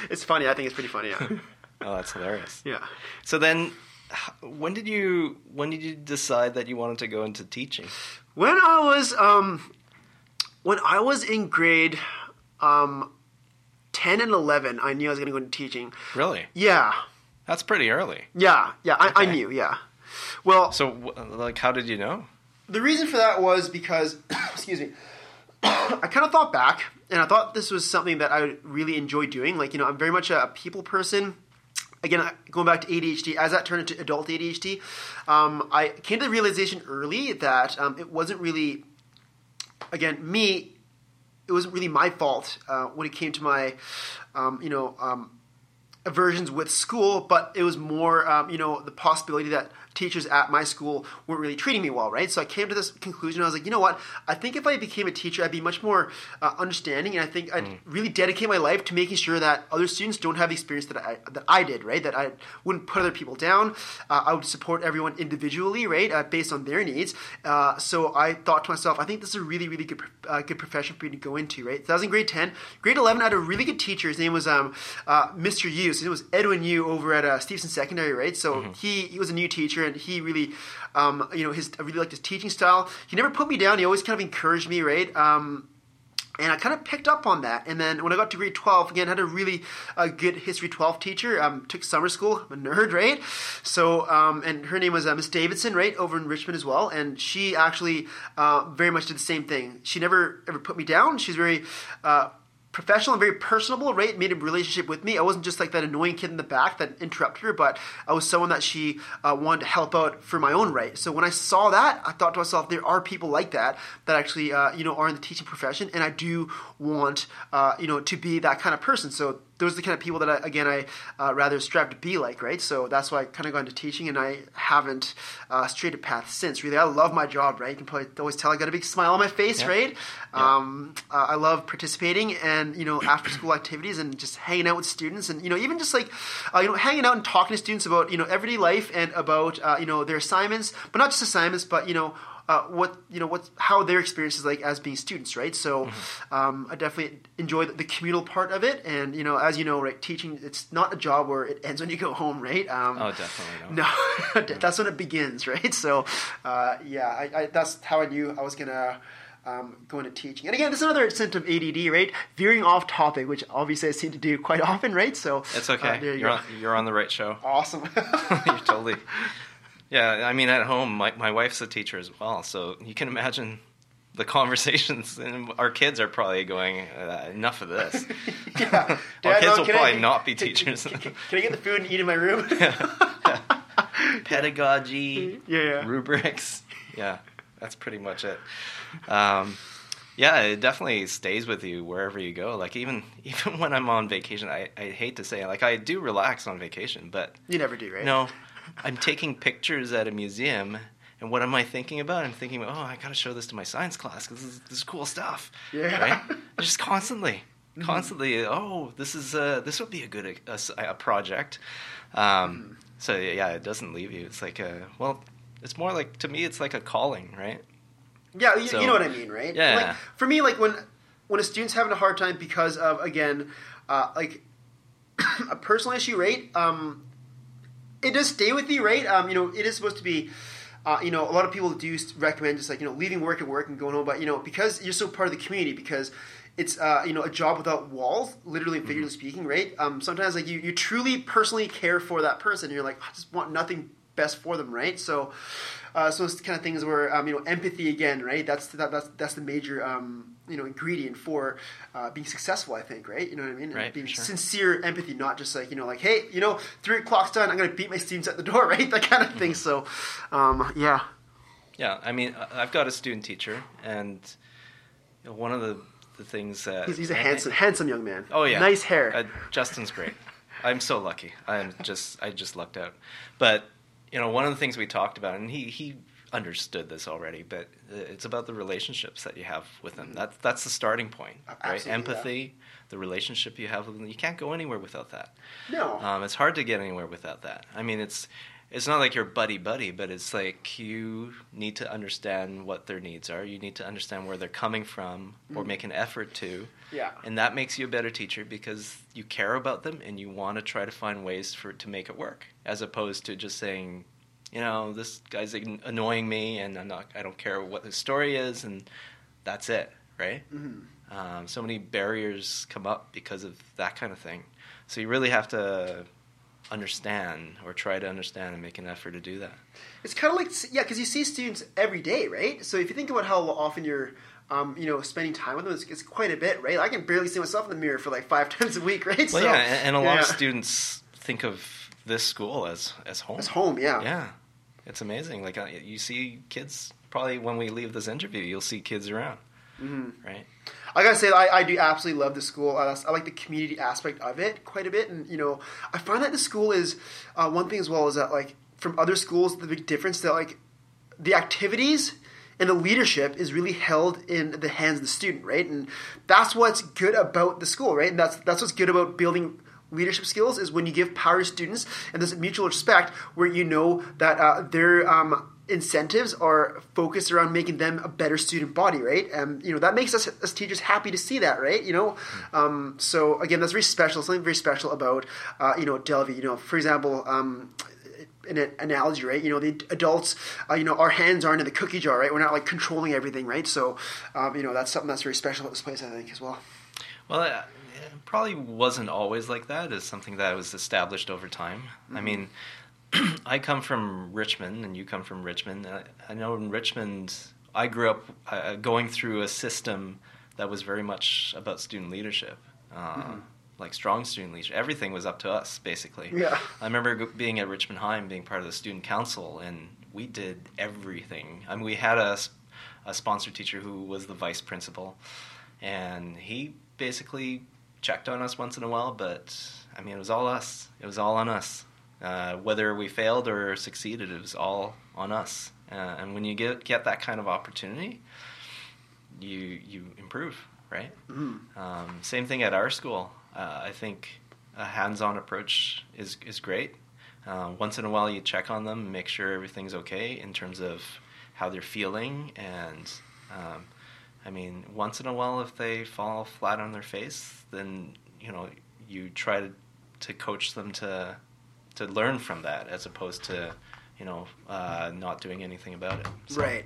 It's funny. I think it's pretty funny. Yeah. oh, that's hilarious. yeah. So then, when did you when did you decide that you wanted to go into teaching? When I was um, when I was in grade um, ten and eleven, I knew I was going to go into teaching. Really? Yeah, That's pretty early. yeah, yeah. I, I knew. Yeah. Well, So, like, how did you know? the reason for that was because, excuse me, I kind of thought back, and I thought this was something that I really enjoy doing. Like, you know, I'm very much a people person. Again, going back to ADHD, as that turned into adult ADHD, um, I came to the realization early that um, it wasn't really, again, me. It wasn't really my fault uh, when it came to my, um, you know, aversions with school, but it was more, um, you know, the possibility that teachers at my school weren't really treating me well, right? So I came to this conclusion. I was like, you know what? I think if I became a teacher, I'd be much more uh, understanding, and I think I'd really dedicate my life to making sure that other students don't have the experience that I that I did, right? That I wouldn't put other people down. Uh, I would support everyone individually, right, uh, based on their needs. Uh, so I thought to myself, I think this is a really, really good, uh, good profession for me to go into, right? So I was in grade ten. Grade eleven, I had a really good teacher. His name was um, uh, Mr. Yu. It was Edwin Yu over at uh, Steveston Secondary, right? So he he was a new teacher, and he really, um, you know, his I really liked his teaching style. He never put me down. He always kind of encouraged me, right? Um, and I kind of picked up on that. And then when I got to grade 12, again, I had a really uh, good History 12 teacher. Um, took summer school. I'm a nerd, right? So, um, and her name was uh, Miss Davidson, right, over in Richmond as well. And she actually uh, very much did the same thing. She never ever put me down. She's very uh, professional and very personable, right? Made a relationship with me. I wasn't just like that annoying kid in the back that interrupted her, but I was someone that she uh, wanted to help out for my own right. So when I saw that, I thought to myself, there are people like that that actually, uh, you know, are in the teaching profession, and I do want, uh, you know, to be that kind of person. So those are the kind of people that I, again I uh, rather strive to be like, right? So that's why I kind of got into teaching, and I haven't uh, strayed a path since. Really, I love my job, right? You can probably always tell I got a big smile on my face, Yeah. right? Um, uh, I love participating and you know after school activities and just hanging out with students, and you know even just like uh, you know hanging out and talking to students about you know everyday life and about uh, you know their assignments, but not just assignments, but you know uh, what you know what how their experience is like as being students, right? So um, I definitely enjoy the, the communal part of it, and you know as you know, right, teaching it's not a job where it ends when you go home, right? Um, Oh, definitely not. no, that's when it begins, right? So, uh, yeah, I, I, that's how I knew I was gonna um, go into teaching. And again, this is another symptom of ADD, right? Veering off topic, which obviously I seem to do quite often, right? So It's uh, okay. there you you're on, you're on the right show. Awesome. you're totally. Yeah, I mean, at home, my my wife's a teacher as well, so you can imagine the conversations, and our kids are probably going, uh, "Enough of this." yeah. Our Dad, kids Mom, will can I- probably not be teachers. Can, can- can I get the food and eat in my room? Pedagogy, Yeah, yeah. rubrics. Yeah, that's pretty much it. Um, yeah, it definitely stays with you wherever you go. Like even even when I'm on vacation, I, I hate to say it, like I do relax on vacation, but you never do, right? no, I'm taking pictures at a museum. And what am I thinking about? I'm thinking, oh, I got to show this to my science class because this is, this is cool stuff. Yeah. Right? Just constantly, constantly. Oh, this is uh, this would be a good a, a project. Um, so yeah, it doesn't leave you. It's like a well, it's more like to me, it's like a calling, right? Yeah, you, So- you know what I mean, right? Yeah. Like for me, like when when a student's having a hard time because of again, uh, like a personal issue, right? Um, it does stay with you, right? Um, you know, it is supposed to be uh, you know, a lot of people do recommend just like you know leaving work at work and going home, but you know because you're so part of the community because it's uh, you know a job without walls, literally and figuratively speaking, right? Um, sometimes like you, you truly personally care for that person. you're like I just want nothing best for them, right? So, uh, so it's kind of things where um, you know empathy again, right? That's that, that's that's the major um, you know ingredient for uh, being successful. I think, right? You know what I mean? Right, being sure. sincere empathy, not just like you know like hey, you know three o'clock's done, I'm gonna beat my students at the door, right? That kind of thing. So, um, yeah. Yeah, I mean, I- I've got a student teacher, and you know, one of the, the things that He's, he's a handsome, handsome young man. Oh yeah, nice hair. Uh, Justin's great. I'm so lucky. I'm just I just lucked out. But you know, one of the things we talked about, and he he understood this already, but it's about the relationships that you have with them. That's that's the starting point, right? Absolutely, yeah. Empathy, the relationship you have with them. You can't go anywhere without that. no, Um, it's hard to get anywhere without that. I mean, it's it's not like you're buddy buddy, but it's like you need to understand what their needs are. You need to understand where they're coming from, or make an effort to, yeah, and that makes you a better teacher because you care about them and you want to try to find ways for to make it work, as opposed to just saying, you know, this guy's annoying me, and I'm not. I don't care what his story is, and that's it, right? hmm Um, so many barriers come up because of that kind of thing. So you really have to understand or try to understand and make an effort to do that. It's kind of like yeah, because you see students every day, right? So if you think about how often you're, um, you know, spending time with them, it's, it's quite a bit, right? I can barely see myself in the mirror for like five times a week, right? Well, so, yeah, and, and a lot of students think of this school as as home. As home, yeah. Yeah, it's amazing. Like uh, you see kids. Probably when we leave this interview, you'll see kids around, hmm right? I gotta say, I, I do absolutely love the school. I, I like the community aspect of it quite a bit, and you know, I find that the school is uh, one thing as well is that like from other schools, the big difference that like the activities and the leadership is really held in the hands of the student, right? And that's what's good about the school, right? And that's that's what's good about building leadership skills is when you give power to students and there's mutual respect where you know that uh, their um, incentives are focused around making them a better student body, right? And you know that makes us as teachers happy to see that, right? You know, um, so again, that's very special. Something very special about uh, you know Delview. You know, for example. Um, an analogy, right? You know, the adults, uh, you know, our hands aren't in the cookie jar, right? We're not like controlling everything, right? So, um, you know, that's something that's very special about this place, I think, as well. Well, it it probably wasn't always like that. It's something that was established over time. I mean, I come from Richmond, and you come from Richmond. I, I know in Richmond, I grew up uh, going through a system that was very much about student leadership, uh, like strong student leadership. Everything was up to us, basically. Yeah. I remember g- being at Richmond High and being part of the student council, and we did everything. I mean, we had a, a sponsor teacher who was the vice principal, and he basically checked on us once in a while. But I mean, it was all us. It was all on us. Uh, whether we failed or succeeded, it was all on us. Uh, and when you get get that kind of opportunity, you you improve, right? Mhm. Um, same thing at our school. Uh, I think a hands-on approach is is great. Uh, once in a while, you check on them, make sure everything's okay in terms of how they're feeling, and um, I mean, once in a while, if they fall flat on their face, then you know you try to to coach them to to learn from that, as opposed to you know uh, not doing anything about it. So- Right.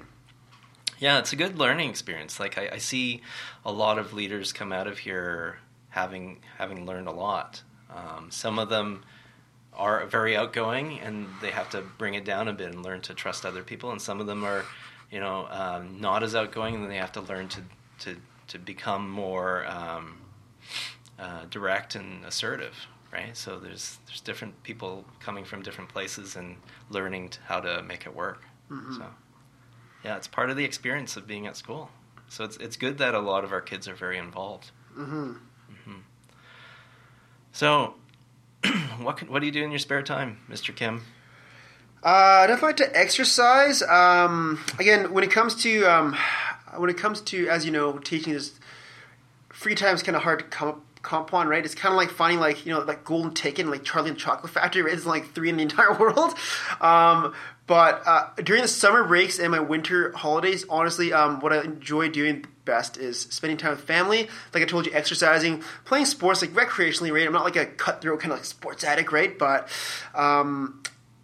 yeah, it's a good learning experience. Like I, I see a lot of leaders come out of here having having learned a lot. Um, some of them are very outgoing and they have to bring it down a bit and learn to trust other people, and some of them are, you know, um, not as outgoing and they have to learn to to to become more um, uh, direct and assertive. Right, so there's there's different people coming from different places and learning to how to make it work. Mhm. So. Yeah, it's part of the experience of being at school. So it's it's good that a lot of our kids are very involved. hmm So, what can, what do you do in your spare time, Mr. Kim? Uh, I definitely like to exercise. Um, again, when it comes to um, when it comes to as you know, teaching is free time is kind of hard to come up comp on, right? It's kind of like finding like you know like golden ticket, like Charlie and Chocolate Factory. Right? It's like three in the entire world. Um, but uh, during the summer breaks and my winter holidays, honestly, um, what I enjoy doing best is spending time with family. Like I told you, exercising, playing sports like recreationally, right? I'm not like a cutthroat kind of like sports addict, right? But um,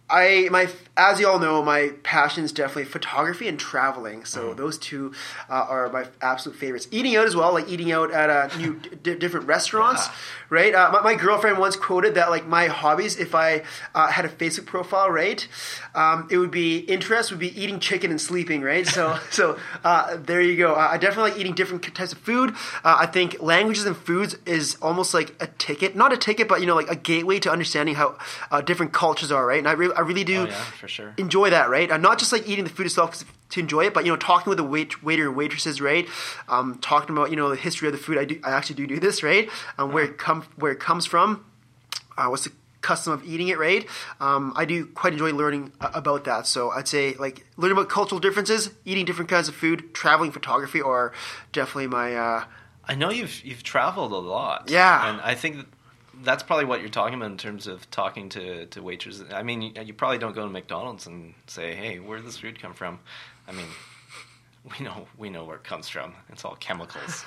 I my as you all know, my passion is definitely photography and traveling. So those two uh, are my absolute favorites. Eating out as well, like eating out at uh, new d- different restaurants, Yeah. right? Uh, my, my girlfriend once quoted that like my hobbies, if I uh, had a Facebook profile, right, um, it would be interest would be eating chicken and sleeping, right? So so uh, there you go. Uh, I definitely like eating different types of food. Uh, I think languages and foods is almost like a ticket, not a ticket, but you know, like a gateway to understanding how uh, different cultures are, right? And I, re- I really do Oh, yeah, for sure. enjoy that, right? Uh, not just like eating the food itself to enjoy it, but you know, talking with the wait, waiter and waitresses, right? Um, talking about you know the history of the food. I do, I actually do do this, right? Um, where it come, where it comes from, uh, what's the custom of eating it, right? Um, I do quite enjoy learning about that. So I'd say like learning about cultural differences, eating different kinds of food, traveling, photography, are definitely my. Uh, I know you've you've traveled a lot. Yeah. and I think that's probably what you're talking about in terms of talking to to waitresses. I mean, you, you probably don't go to McDonald's and say, "Hey, where did this food come from?" I mean, we know we know where it comes from. It's all chemicals.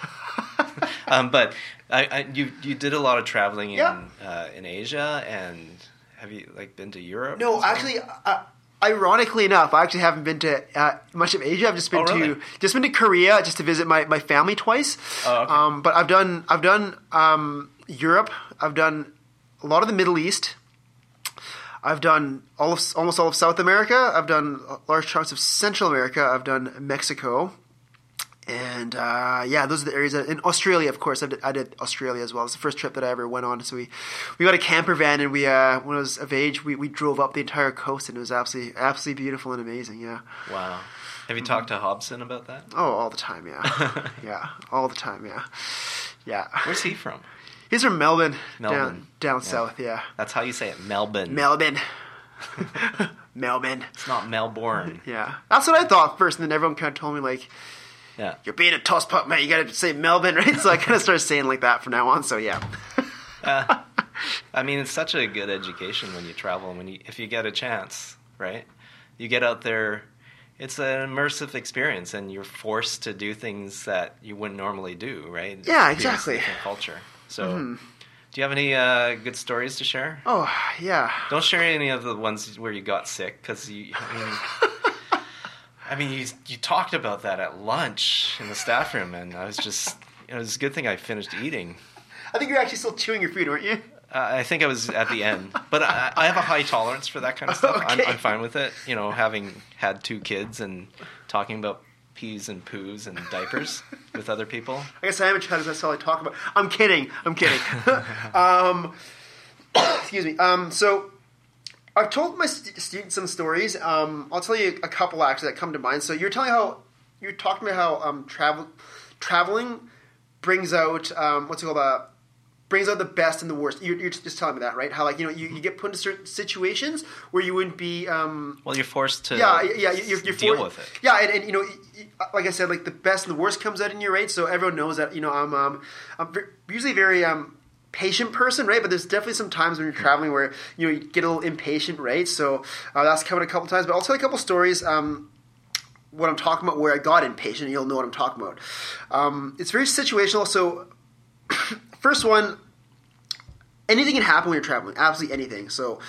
um, but I, I, you you did a lot of traveling in Yeah. uh, in Asia, and have you like been to Europe? No, actually, uh, ironically enough, I actually haven't been to uh, much of Asia. I've just been Oh, really? to just been to Korea just to visit my, my family twice. Oh, okay. um, but I've done I've done um, Europe. I've done a lot of the Middle East. I've done all of almost all of South America. I've done large chunks of Central America. I've done Mexico. And uh, yeah, those are the areas. That, in Australia, of course, I did, I did Australia as well. It's the first trip that I ever went on. So we, we got a camper van, and we uh, when I was of age, we, we drove up the entire coast, and it was absolutely absolutely beautiful and amazing. Yeah. Wow. Have you talked to Hobson about that? Oh, all the time. Yeah. yeah, all the time. Yeah. Yeah. Where's he from? He's from Melbourne, down Melbourne. down Yeah. south. Yeah. That's how you say it, Melbourne. Melbourne. Melbourne. it's not Melbourne. Yeah, that's what I thought first, and then everyone kind of told me like, Yeah. "You're being a toss pup, man. You got to say Melbourne, right?" So I kind of started saying like that from now on. So yeah, Uh, I mean, it's such a good education when you travel, when you, if you get a chance, right? You get out there. It's an immersive experience, and you're forced to do things that you wouldn't normally do, right? Yeah, exactly. Culture. So, do you have any uh, good stories to share? oh yeah. Don't share any of the ones where you got sick, because you. I mean, I mean, you you talked about that at lunch in the staff room, and I was just. It was a good thing I finished eating. I think you're actually still chewing your food, weren't you? Uh, I think I was at the end, but I, I have a high tolerance for that kind of stuff. I'm, I'm fine with it. You know, having had two kids and talking about peas and poos and diapers with other people. I guess I am a child. 'cause That's all I talk about. I'm kidding. I'm kidding. um, excuse me. Um, so I've told my st- students some stories. Um, I'll tell you a couple actually that come to mind. So you're telling how you're talking about how um, travel traveling brings out um, what's it called uh, brings out the best and the worst. You're, you're just telling me that, right? How like you know you, you get put into certain situations where you wouldn't be. Um, Well, you're forced to yeah, yeah, you're, you're deal for- with it. Yeah, and, and you know, like I said, like the best and the worst comes out in you, right? So everyone knows that you know I'm um, I'm usually very um patient person, right? But there's definitely some times when you're traveling where you know you get a little impatient, right? So uh, that's coming a couple times. But I'll tell you a couple stories. Um, what I'm talking about, where I got impatient, and you'll know what I'm talking about. Um, it's very situational. So, first one, anything can happen when you're traveling. Absolutely anything. So,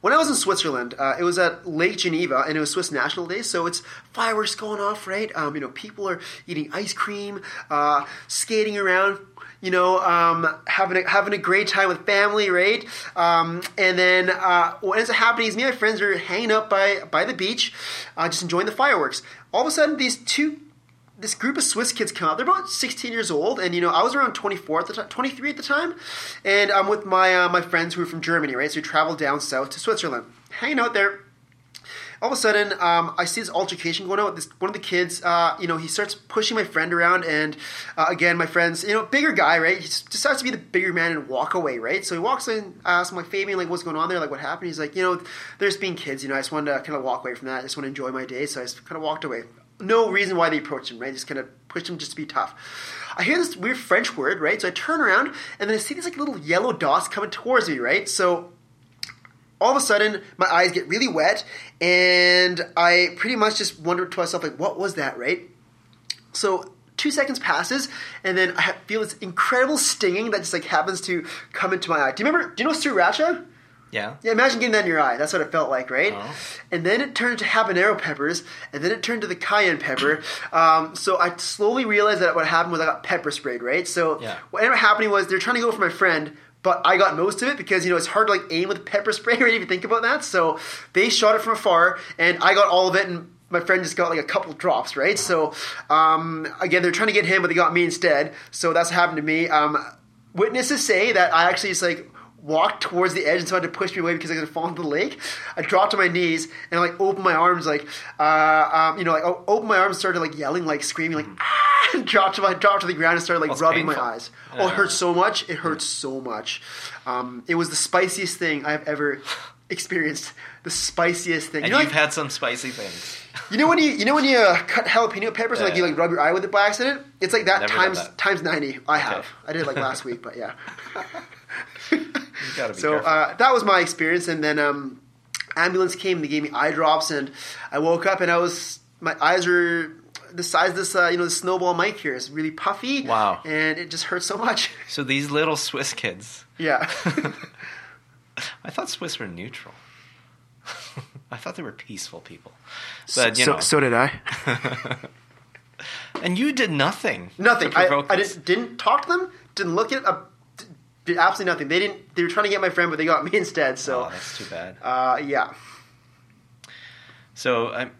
when I was in Switzerland, uh, it was at Lake Geneva, and it was Swiss National Day. So it's fireworks going off, right? Um, you know, people are eating ice cream, uh, skating around. You know, um, having a, having a great time with family, right? Um, and then uh, what ends up happening is me and my friends are hanging up by by the beach, uh, just enjoying the fireworks. All of a sudden, these two this group of Swiss kids come out. They're about 16 years old, and you know I was around 24 at the time, 23 at the time, and I'm with my uh, my friends who are from Germany, right? So we traveled down south to Switzerland, hanging out there. All of a sudden, um, I see this altercation going on. This one of the kids, uh, you know, he starts pushing my friend around, and uh, again, my friend's, you know, bigger guy, right? He decides to be the bigger man and walk away, right? So he walks in, I ask like, Fabian, like, what's going on there? Like, what happened? He's like, you know, there's being kids, you know, I just wanted to kind of walk away from that. I just want to enjoy my day, so I just kind of walked away. No reason why they approached him, right? Just kind of pushed him just to be tough. I hear this weird French word, right? So I turn around, and then I see these like little yellow dots coming towards me, right? So all of a sudden my eyes get really wet and i pretty much just wonder to myself like what was that right so two seconds passes and then i feel this incredible stinging that just like happens to come into my eye do you remember do you know sriracha Yeah. Yeah, imagine getting that in your eye. That's what it felt like, right? Oh. And then it turned to habanero peppers, and then it turned to the cayenne pepper. Um, so I slowly realized that what happened was I got pepper sprayed, right? So Yeah. what ended up happening was they're trying to go for my friend, but I got most of it because you know it's hard to like aim with pepper spray, right? If you think about that. So they shot it from afar, and I got all of it, and my friend just got like a couple drops, right? So um, again, they're trying to get him, but they got me instead. So that's what happened to me. Um, witnesses say that I actually just like walked towards the edge and someone had to push me away because I was gonna fall into the lake. I dropped to my knees and like opened my arms like uh, um, you know like opened my arms started like yelling like screaming like ah and dropped to my dropped to the ground and started like That's rubbing my painful. eyes. Oh, it Yeah. hurts so much. It hurts so much. Um, it was the spiciest thing I've ever experienced. The spiciest thing. And you know, you've like, had some spicy things. you know when you you know when you uh, cut jalapeno peppers and like you like rub your eye with it by accident? It's like that Never times that. times ninety. I have. Okay. I did it like last week, but yeah. Be So uh, that was my experience, and then um, ambulance came. They gave me eye drops, and I woke up, and I was my eyes were the size of this uh, you know the snowball mic here is really puffy. Wow. and it just hurts so much. so these little Swiss kids. yeah, I thought Swiss were neutral. I thought they were peaceful people. But you so, know, so did I. and you did nothing. Nothing. I, I didn't, didn't talk to them. Didn't look at. Uh, did absolutely nothing. They didn't. They were trying to get my friend, but they got me instead. So, oh, that's too bad. uh, yeah. So I,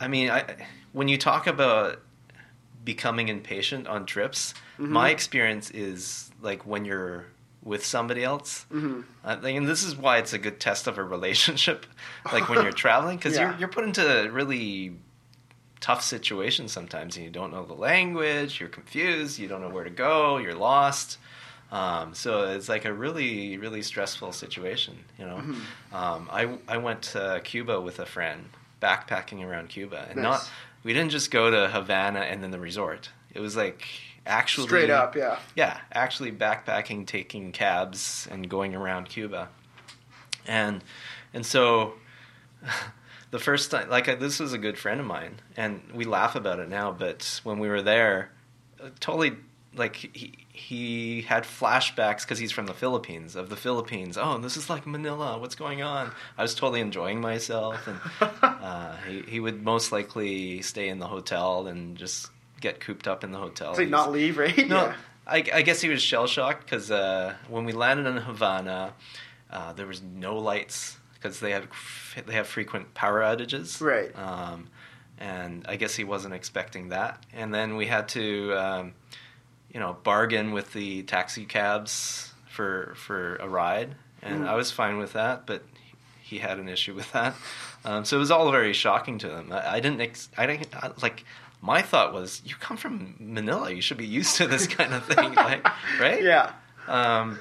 I mean, I when you talk about becoming impatient on trips, Mm-hmm. my experience is like when you're with somebody else. Mm-hmm. I think, and this is why it's a good test of a relationship, like when you're traveling, because Yeah. you're you're put into really tough situations sometimes, and you don't know the language, you're confused, you don't know where to go, you're lost. Um, so it's like a really, really stressful situation, you know. Mm-hmm. Um, I I went to Cuba with a friend, backpacking around Cuba, and Nice. not we didn't just go to Havana and then the resort. It was like actually Straight up, yeah. yeah, actually backpacking, taking cabs, and going around Cuba, and and so the first time, like uh, this was a good friend of mine, and we laugh about it now, but when we were there, uh, totally like he he had flashbacks because he's from the Philippines of the Philippines. Oh, this is like Manila. What's going on? I was totally enjoying myself, and uh, he he would most likely stay in the hotel and just get cooped up in the hotel. Like not leave, right? no, Yeah. I, I guess he was shell shocked because uh, when we landed in Havana, uh, there was no lights because they have they have frequent power outages. Right. Um, and I guess he wasn't expecting that. And then we had to, um, you know, bargain with the taxi cabs for for a ride, and Mm. I was fine with that, but he had an issue with that. Um, so it was all very shocking to them. I, I didn't, ex- I didn't I, like. My thought was, you come from Manila, you should be used to this kind of thing, like, right? Yeah. Um,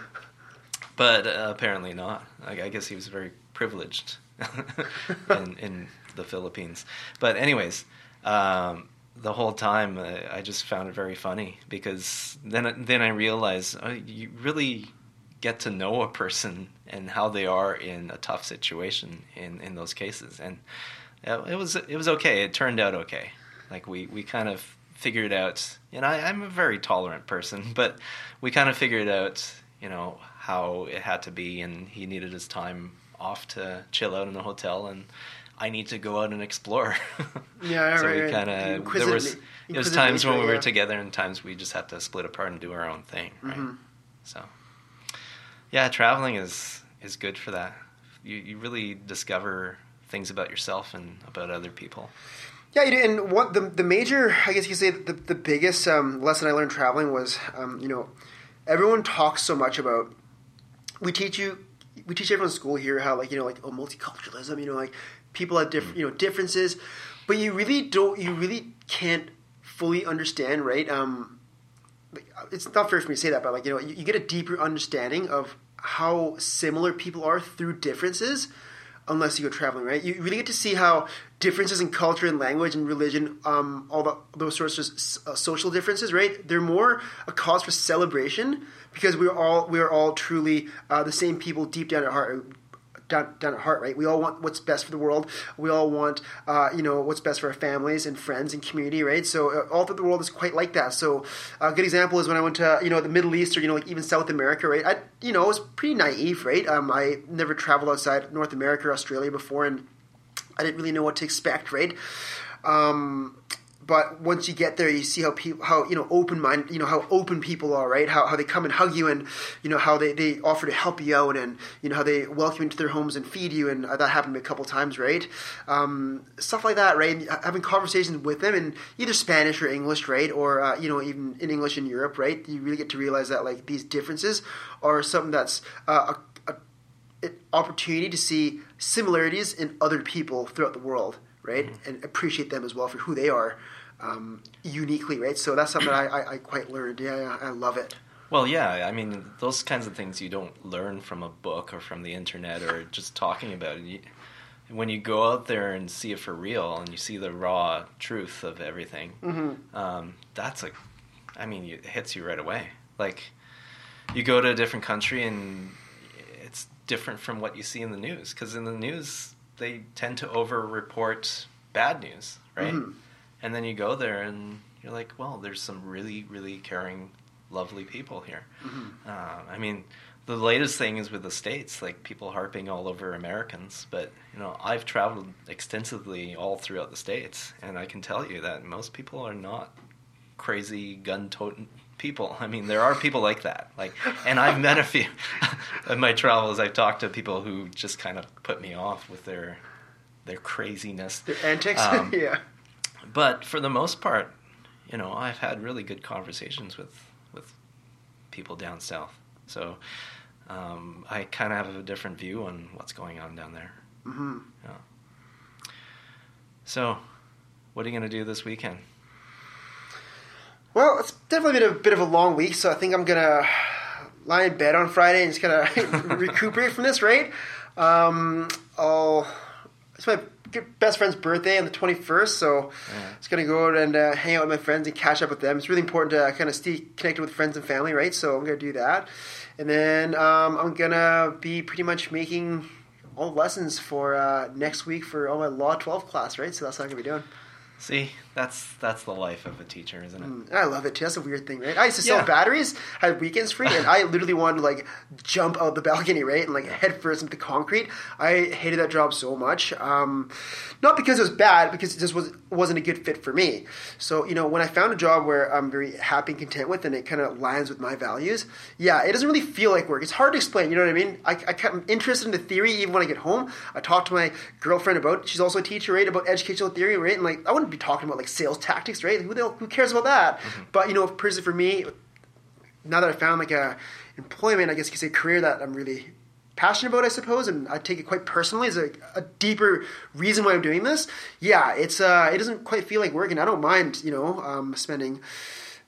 but uh, apparently not. I, I guess he was very privileged in, in the Philippines. But anyways, um, the whole time uh, I just found it very funny because then then I realized uh, you really get to know a person and how they are in a tough situation in, in those cases, and uh, it was it was okay. It turned out okay. Like we, we kind of figured out, and I, I'm a very tolerant person, but we kind of figured out, you know, how it had to be, and he needed his time off to chill out in the hotel, and I need to go out and explore. Yeah, so right, we kind of there was there was times when we were yeah. together, and times we just had to split apart and do our own thing, right? Mhm. So, yeah, traveling is is good for that. You you really discover things about yourself and about other people. Yeah, and what the the major, I guess you could say, the the biggest um, lesson I learned traveling was, um, you know, everyone talks so much about. We teach you, we teach everyone in school here how like you know like oh multiculturalism, you know like people have different you know differences, but you really don't, you really can't fully understand, right? Um, it's not fair for me to say that, but like you know, you, you get a deeper understanding of how similar people are through differences, unless you go traveling, right? You really get to see how differences in culture and language and religion, um, all the, those sorts of uh, social differences, right? They're more a cause for celebration because we're all we're all truly uh, the same people deep down at heart. Down, down at heart, right? We all want what's best for the world. We all want, uh, you know, what's best for our families and friends and community, right? So uh, all through the world is quite like that. So a good example is when I went to, you know, the Middle East or you know, like even South America, right? I, you know, was pretty naive, right? Um, I never traveled outside North America or Australia before, and I didn't really know what to expect, right? Um, but once you get there, you see how people, how you know, open mind, you know, how open people are, right? How, how they come and hug you, and you know how they, they offer to help you out, and you know how they welcome you into their homes and feed you, and that happened to me a couple times, right? Um, stuff like that, right? And having conversations with them in either Spanish or English, right? Or uh, you know even in English in Europe, right? You really get to realize that like these differences are something that's uh, a, a, an opportunity to see similarities in other people throughout the world, right? Mm-hmm. And appreciate them as well for who they are um, uniquely, right? So that's something I, I, I quite learned. Yeah, I love it. Well, yeah, I mean, those kinds of things you don't learn from a book or from the internet or just talking about it. You, when you go out there and see it for real and you see the raw truth of everything, mm-hmm. um, that's a, I mean, it hits you right away. Like, you go to a different country and it's different from what you see in the news because in the news they tend to over report bad news, right? Mm-hmm and then you go there and you're like, well, there's some really, really caring, lovely people here. Mm-hmm. Uh, I mean, the latest thing is with the states, like people harping all over Americans, but you know, I've traveled extensively all throughout the states, and I can tell you that most people are not crazy gun-toting people. I mean, there are people like that. Like, and I've met a few in my travels. I've talked to people who just kind of put me off with their their craziness, their antics. Um, yeah but for the most part, you know, I've had really good conversations with with people down south. So um, I kind of have a different view on what's going on down there. Mm-hmm. Yeah. So, what are you going to do this weekend? Well, it's definitely been a bit of a long week, so I think I'm gonna lie in bed on Friday and just kind of recuperate from this. Right? Um, I'll. It's my best friend's birthday on the 21st, so yeah. it's going to go out and uh, hang out with my friends and catch up with them. It's really important to kind of stay connected with friends and family, right? So I'm going to do that. And then um, I'm going to be pretty much making all lessons for uh, next week for all my Law 12 class, right? So that's what I'm going to be doing. See, that's that's the life of a teacher, isn't it? Mm, I love it too. That's a weird thing, right? I used to sell yeah. batteries, had weekends free, and I literally wanted to like jump out the balcony, right, and like head first into the concrete. I hated that job so much. Um, not because it was bad, because it just was wasn't a good fit for me. So you know, when I found a job where I'm very happy and content with, and it kind of lands with my values, yeah, it doesn't really feel like work. It's hard to explain. You know what I mean? I, I am interested in the theory even when I get home. I talk to my girlfriend about. She's also a teacher, right? About educational theory, right? And like I wouldn't be talking about like sales tactics, right? Who the, who cares about that? Mm-hmm. But you know, personally for me, now that I found like a employment, I guess you could say career that I'm really passionate about, I suppose, and I take it quite personally as a, a deeper reason why I'm doing this. Yeah, it's uh, it doesn't quite feel like working. I don't mind, you know, um, spending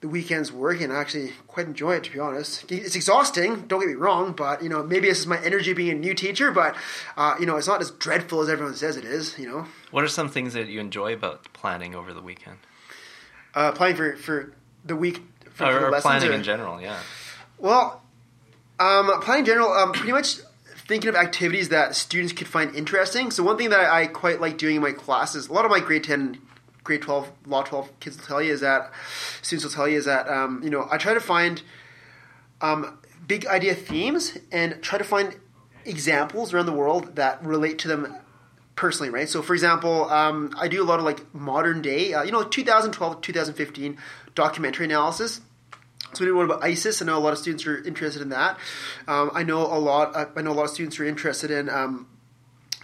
the weekends working. I actually quite enjoy it, to be honest. It's exhausting, don't get me wrong, but you know, maybe this is my energy being a new teacher, but uh, you know, it's not as dreadful as everyone says it is. You know. What are some things that you enjoy about planning over the weekend? Uh, planning for for the week, for, or, for or planning or, in general, yeah. Well, um, planning in general, um, pretty much thinking of activities that students could find interesting. So one thing that I quite like doing in my classes, a lot of my grade ten grade 12 law 12 kids will tell you is that students will tell you is that um, you know i try to find um, big idea themes and try to find examples around the world that relate to them personally right so for example um, i do a lot of like modern day uh, you know 2012 2015 documentary analysis so we did one about ISIS. I know a lot of students are interested in that. Um, I know a lot. Uh, I know a lot of students are interested in um,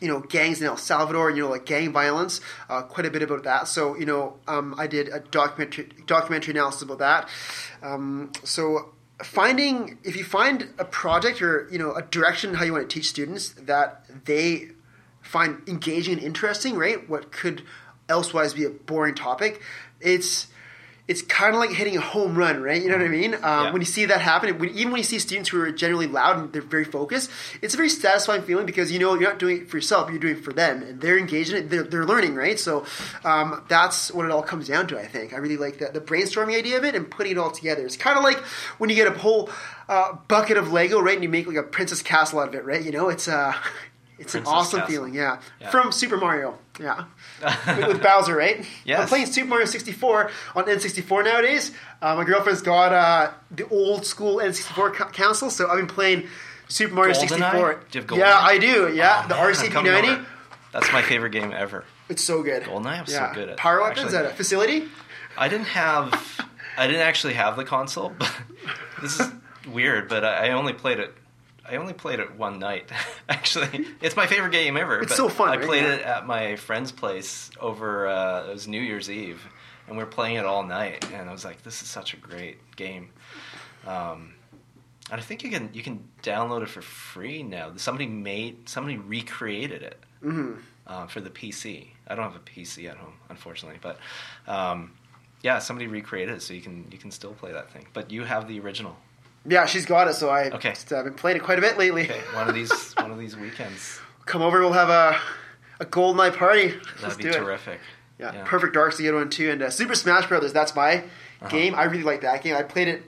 you know gangs in El Salvador, you know like gang violence, uh, quite a bit about that. So you know um, I did a documentary documentary analysis about that. Um, so finding if you find a project or you know a direction how you want to teach students that they find engaging and interesting, right? What could elsewise be a boring topic, it's it's kind of like hitting a home run, right? You know what I mean? Um, yeah. When you see that happen, when, even when you see students who are generally loud and they're very focused, it's a very satisfying feeling because you know you're not doing it for yourself, you're doing it for them, and they're engaged in it, they're, they're learning, right? So um, that's what it all comes down to, I think. I really like the, the brainstorming idea of it and putting it all together. It's kind of like when you get a whole uh, bucket of Lego, right, and you make like a princess castle out of it, right? You know, it's uh, It's an awesome Castle. feeling, yeah. Yeah. From Super Mario, yeah. With, with Bowser, right? Yes. I'm playing Super Mario 64 on N64 nowadays. Uh, my girlfriend's got uh, the old school N64 co- console, so I've been playing Super Mario GoldenEye? 64. Do you have yeah, I do. Yeah, Oh, the RCP coming 90. That's my favorite game ever. It's so good. GoldenEye, I'm so good at- Power weapons actually- at a facility. I didn't have, I didn't actually have the console. But this is weird, but I I only played it. I only played it one night. Actually, it's my favorite game ever. It's so fun, I right? played Yeah. it at my friend's place over. Uh, it was New Year's Eve, and we were playing it all night. And I was like, "This is such a great game." Um, and I think you can you can download it for free now. Somebody made somebody recreated it hmm uh, for the PC. I don't have a PC at home, unfortunately, but um, yeah, somebody recreated it, so you can you can still play that thing. But you have the original. Yeah, she's got it, so I, Okay. I've been playing it quite a bit lately. Okay, one of these one of these weekends. Come over, we'll have a, a GoldenEye party. Let's That'd be do it. terrific. Yeah, Yeah. Perfect Dark's a good one too, and uh, Super Smash Brothers. That's my Uh-huh. game. I really like that game. I played it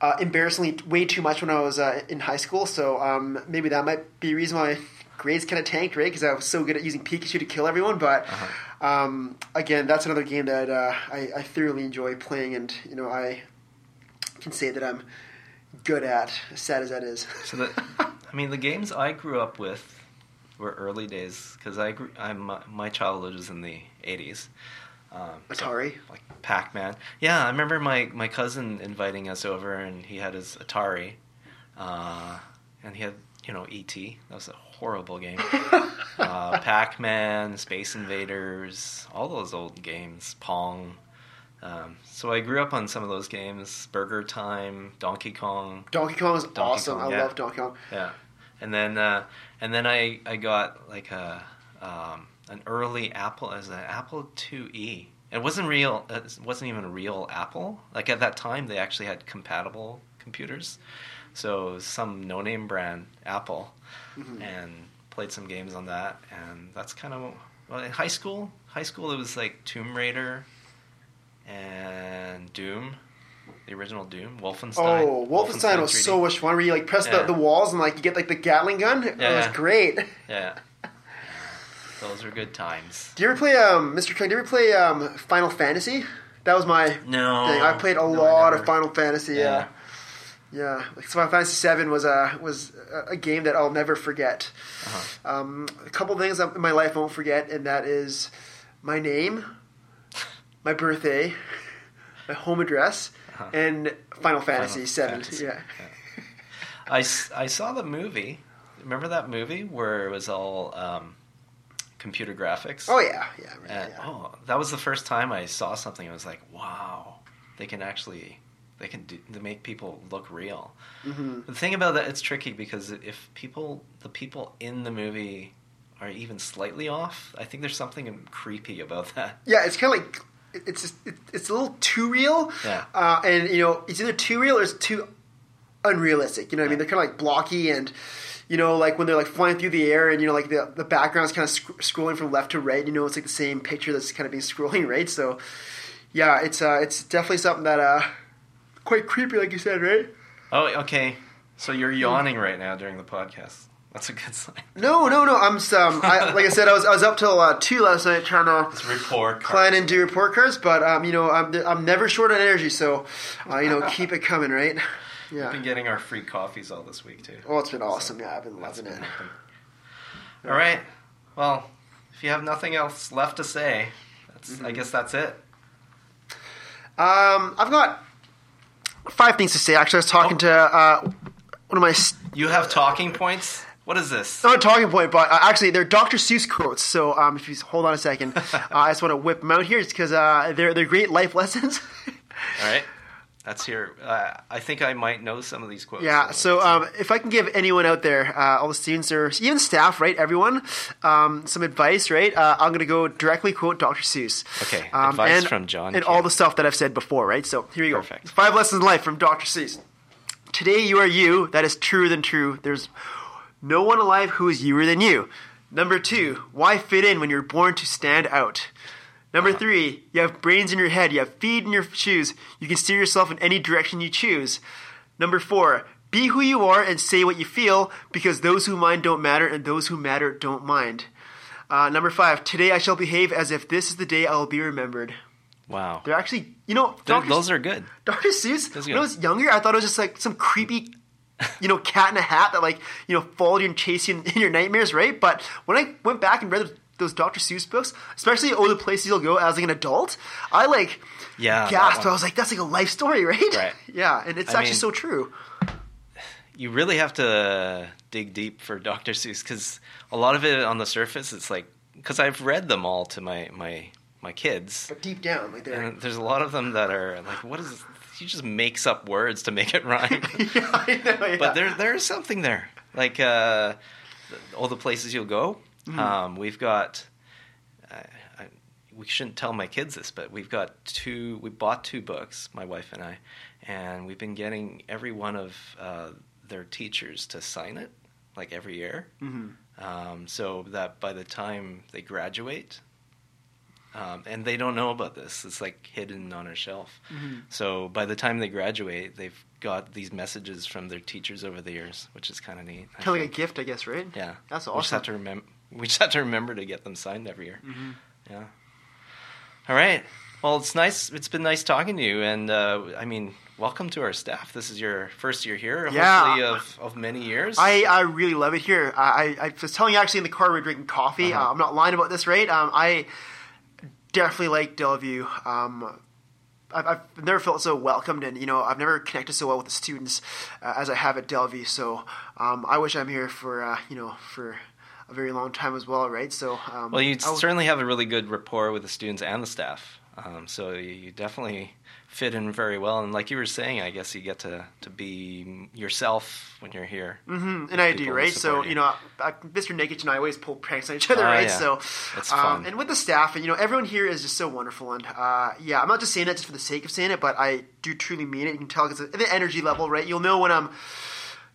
uh, embarrassingly way too much when I was uh, in high school, so um, maybe that might be a reason why grades kind of tanked, right? Because I was so good at using Pikachu to kill everyone. But Uh-huh. um, again, that's another game that uh, I, I thoroughly enjoy playing, and you know I can say that I'm good at, as sad as that is. So that I mean, the games I grew up with were early days because I grew. I'm uh, my childhood was in the '80s. Um, so, Atari. like Pac-Man. Yeah, I remember my my cousin inviting us over, and he had his Atari, uh, and he had you know ET. That was a horrible game. uh, Pac-Man, Space Invaders, all those old games, Pong. Um, so I grew up on some of those games: Burger Time, Donkey Kong. Donkey Kong is Donkey awesome. Kong, I yeah. love Donkey Kong. Yeah, and then uh, and then I I got like a um, an early Apple as an Apple IIe. It wasn't real. It wasn't even a real Apple. Like at that time, they actually had compatible computers. So some no-name brand Apple, Mm-hmm. and played some games on that. And that's kind of well in high school. High school, it was like Tomb Raider and Doom, the original Doom, Wolfenstein. Oh, Wolfenstein was 3D. so much fun. Where you like press Yeah. the, the walls and like you get like the Gatling gun. It was Yeah. great. Yeah. Those were good times. Do you ever play um, Mr. King? Do you ever play um, Final Fantasy? That was my No. thing. I played a No, lot of Final Fantasy. Yeah, yeah. Like Final Fantasy Seven was a was a- a game that I'll never forget. Uh-huh. Um, a couple things in my life I won't forget, and that is my name, my birthday, my home address, Uh-huh. and Final Fantasy Final Seven. Fantasy. Yeah. I, I saw the movie. Remember that movie where it was all um, computer graphics? Oh yeah, yeah, right, And, yeah. oh, that was the first time I saw something. I was like, wow, they can actually they can do, they make people look real. Mhm. The thing about that, it's tricky because if people, the people in the movie, are even slightly off, I think there's something creepy about that. Yeah, it's kind of like it's just, it, it's a little too real. Yeah. Uh, and you know, it's either too real or it's too unrealistic. You know what I mean? They're kind of like blocky and you know, like when they're like flying through the air and you know, like the the background's kind of sc- scrolling from left to right. You know, it's like the same picture that's kind of being scrolling right. So yeah, it's uh, it's definitely something that uh, quite creepy, like you said, right? Oh, okay. So you're yawning right now during the podcast. That's a good sign. No, no, no. I'm um, I, like I said, I was I was up till uh, two last night trying to It's report. plan and do report cards, but um, you know, I'm I'm never short on energy, so uh, you know, keep it coming, right? Yeah. We've Yeah. been getting our free coffees all this week too. Oh, it's been awesome. Yeah, I've been loving it. been. All right. Well, if you have nothing else left to say, that's, Mm-hmm. I guess that's it. Um, I've got five things to say. Actually, I was talking to uh, one of my. s- You have talking points. What is this? Not a talking point, but uh, actually, they're Dr. Seuss quotes. So, um, if you hold on a second, uh, I just want to whip them out here, because uh, they're they're great life lessons. All right. That's here. Uh, I think I might know some of these quotes. Yeah, so um, if I can give anyone out there, uh, all the students or even staff, right, everyone, um, some advice, right, uh, I'm going to go directly quote Dr. Seuss. Okay, Um, advice and, from John And King. all the stuff that I've said before, right? So here you go. Perfect. Five lessons in life from Dr. Seuss. Today you are you. That is truer than true. There's no one alive who is youer than you. Number two, why fit in when you're born to stand out? Number Uh-huh. three, you have brains in your head, you have feet in your shoes, you can steer yourself in any direction you choose. Number four, Be who you are and say what you feel, because those who mind don't matter, and those who matter don't mind. Uh, number five. Today I shall behave as if this is the day I will be remembered. Wow. They're actually, you know, Dr. those are good. Dr. Seuss. That's When. I was younger, I thought it was just like some creepy, you know, cat in a hat that like you know followed you and chased you in, in your nightmares, right? But when I went back and read those Dr. Seuss books, especially Oh the Places You'll Go as like an adult, I like Yeah, gasped. I was like, that's like a life story, right? Right. Yeah, and it's I actually mean- so true. You really have to dig deep for Dr. Seuss because a lot of it on the surface, it's like because I've read them all to my my my kids, But deep down, like there. there's a lot of them that are like, what is? He just makes up words to make it rhyme. yeah, I know. Yeah. but there there is something there. Like uh, all the places you'll go. Mm-hmm. Um, we've got. I, I, we shouldn't tell my kids this, but we've got two. We bought two books, my wife and I, and we've been getting every one of uh, their teachers to sign it, like every year, Mhm. um, so that by the time they graduate. Um, and they don't know about this. It's like hidden on a shelf. Mhm. So by the time they graduate, they've got these messages from their teachers over the years, which is kind of neat. I kind of like a gift, I guess, right? yeah, That's We just have awesome. to remember. We just have to remember to get them signed every year. Mhm. Yeah. All right. Well, it's nice. It's been nice talking to you, and uh, I mean, welcome to our staff. This is your first year here, Yeah. hopefully of, of many years. I, I really love it here. I, I, I was telling you actually in the car we were drinking coffee. Uh-huh. Uh, I'm not lying about this, right? Um, I definitely like Delview. Um, I've, I've never felt so welcomed, and you know, I've never connected so well with the students uh, as I have at Delview. So um, I wish I'm here for uh, you know for a very long time as well, right? So um, well, you certainly have a really good rapport with the students and the staff, um, so you, you definitely fit in very well. And like you were saying, I guess you get to, to be yourself when you're here. Mhm, and I do, right? So you. you know, I, Mr. Nakic and I always pull pranks on each other, Oh, right? yeah. So It's um, fun. and with the staff, and you know, everyone here is just so wonderful. And uh, yeah, I'm not just saying that just for the sake of saying it, but I do truly mean it. You can tell because the energy level, right? You'll know when I'm.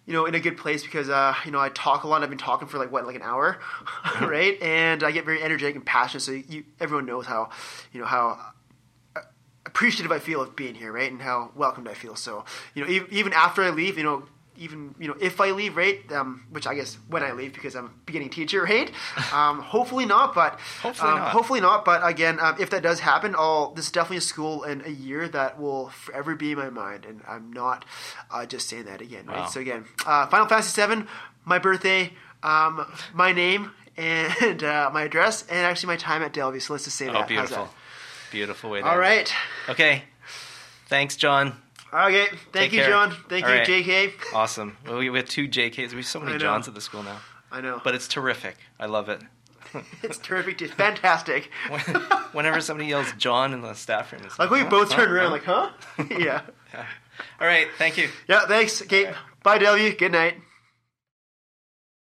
You know, in a good place because uh, you know I talk a lot. I've been talking for like what, like an hour, right? And I get very energetic and passionate. So you, everyone knows how, you know, how appreciative I feel of being here, right, and how welcomed I feel. So, you know, even, even after I leave, you know, even you know, if I leave, right, um, which I guess when I leave because I'm a beginning teacher, right, um, hopefully not, but Hopefully um, not. hopefully not. But again, um, if that does happen, I'll this is definitely a school and a year that will forever be in my mind, and I'm not uh, just saying that again, right. Wow. So again, uh, Final Fantasy Seven, my birthday, um, my name. And uh, my address, and actually my time at Delview. So let's just say that. Oh, How's that? Beautiful way to All right. Okay. Thanks, John. Okay, thank Take you, care. John. Thank All you, right. JK. Awesome. Well, we we have two JKs. We have so many. Johns at the school now. I know, But it's terrific. I love it. it's terrific. It's fantastic. Whenever somebody yells John in the staff room, it's Like we huh? both Huh? turned around, Huh? like, huh? yeah. All right. Thank you. Yeah. Thanks. Okay. Bye, W. Good night.